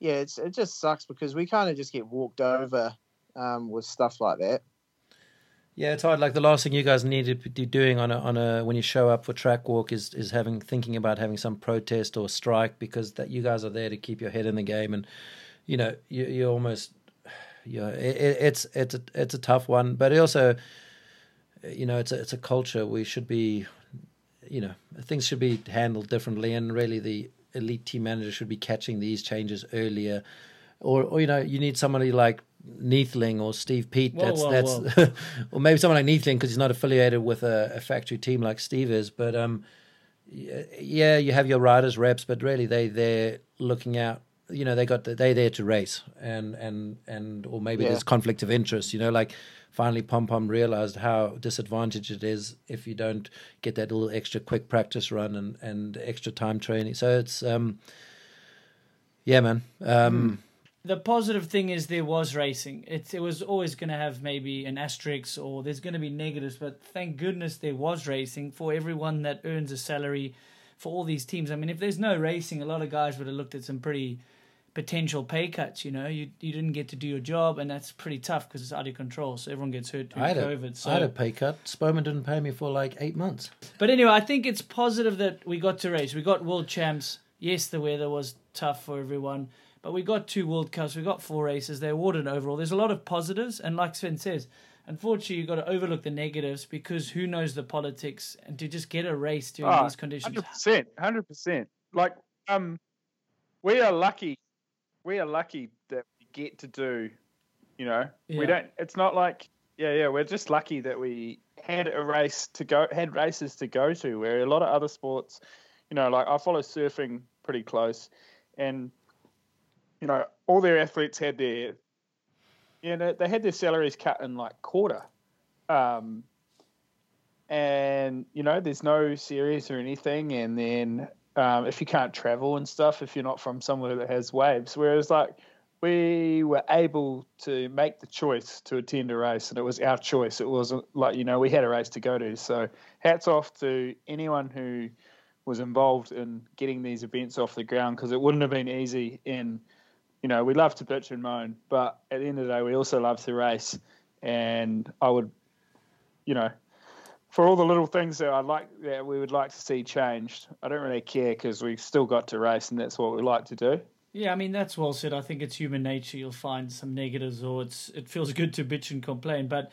yeah, it's it just sucks because we kind of just get walked over um, with stuff like that. Yeah, it's. Like the last thing you guys need to be doing on a on a when you show up for track walk is is having thinking about having some protest or strike because that you guys are there to keep your head in the game and you know you you almost yeah it, it, it's it's a, it's a tough one, but also you know it's a it's a culture we should be you know, things should be handled differently, and really the elite team manager should be catching these changes earlier. Or, or you know, you need somebody like Neathling or Steve Peat. Whoa, that's whoa, that's, or maybe someone like Neathling because he's not affiliated with a, a factory team like Steve is. But um, yeah, you have your riders reps, but really they they're looking out. You know, they got the, they there to race, and and and or maybe Yeah. there's conflict of interest. You know, like finally Pom Pom realized how disadvantaged it is if you don't get that little extra quick practice run and and extra time training. So it's um, yeah, man. Um, the positive thing is there was racing. It it was always going to have maybe an asterisk or there's going to be negatives, but thank goodness there was racing for everyone that earns a salary for all these teams. I mean, if there's no racing, a lot of guys would have looked at some pretty potential pay cuts. You know, you you didn't get to do your job, and that's pretty tough because it's out of control. So everyone gets hurt through I had a, COVID. So I had a pay cut. Spoman didn't pay me for like eight months. But anyway, I think it's positive that we got to race. We got world champs. Yes, the weather was tough for everyone, but we got two World Cups. We got four races. They're awarded overall. There's a lot of positives, and like Sven says, unfortunately, you've got to overlook the negatives because who knows the politics, and to just get a race during Ah, these conditions. Hundred percent, hundred percent. Like, um, we are lucky. We are lucky that we get to do. You know, Yeah. we don't. It's not like, yeah, yeah. We're just lucky that we had a race to go, had races to go to. Where a lot of other sports, you know, like I follow surfing pretty close, and you know, all their athletes had their, you know, they had their salaries cut in like quarter. Um, and you know there's no series or anything and then um, if you can't travel and stuff if you're not from somewhere that has waves. Whereas like we were able to make the choice to attend a race and it was our choice. It wasn't like you know we had a race to go to. So hats off to anyone who was involved in getting these events off the ground because it wouldn't have been easy in you know we love to bitch and moan but at the end of the day we also love to race and i would you know for all the little things that I like that we would like to see changed, I don't really care because we've still got to race and that's what we like to do. Yeah, I mean that's well said. I think it's human nature. You'll find some negatives, or it's it feels good to bitch and complain. But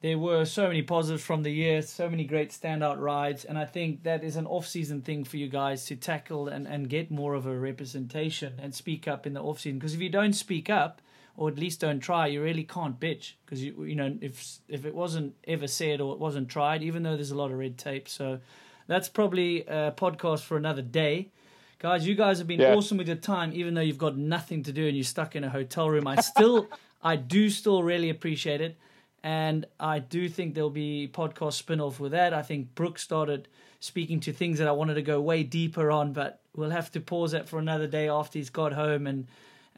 there were so many positives from the year, so many great standout rides, and I think that is an off-season thing for you guys to tackle and, and get more of a representation and speak up in the off-season. Because if you don't speak up, or at least don't try, you really can't bitch. Because you you know if if it wasn't ever said or it wasn't tried, even though there's a lot of red tape, so that's probably a podcast for another day. Guys, you guys have been Yeah. awesome with your time, even though you've got nothing to do and you're stuck in a hotel room. I still, I do still really appreciate it. And I do think there'll be podcast spin off with that. I think Brook started speaking to things that I wanted to go way deeper on, but we'll have to pause that for another day after he's got home and,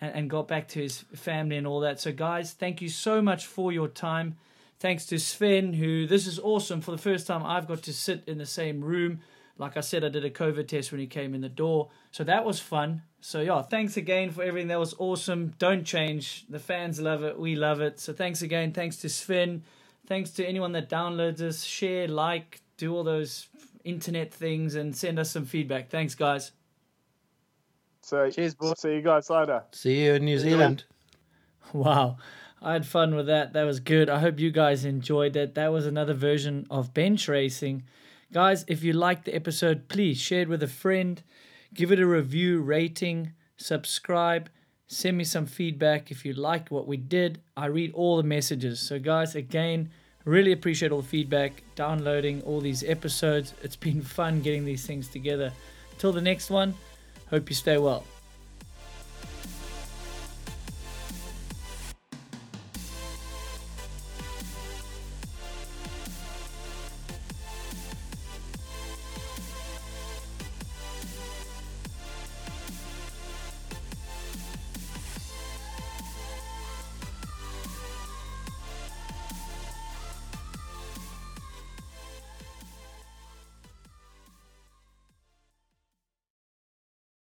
and, and got back to his family and all that. So, guys, thank you so much for your time. Thanks to Sven, who this is awesome. For the first time, I've got to sit in the same room. Like I said, I did a COVID test when he came in the door. So that was fun. So, yeah, thanks again for everything. That was awesome. Don't change. The fans love it. We love it. So, thanks again. Thanks to Sven. Thanks to anyone that downloads us. Share, like, do all those internet things, and send us some feedback. Thanks, guys. So Cheers, boys. See you guys later. See you in New Zealand. Wow. I had fun with that. That was good. I hope you guys enjoyed it. That was another version of bench racing. Guys, if you liked the episode, please share it with a friend, give it a review, rating, subscribe, send me some feedback if you liked what we did. I read all the messages. So, guys, again, really appreciate all the feedback, downloading all these episodes. It's been fun getting these things together. Till the next one, hope you stay well.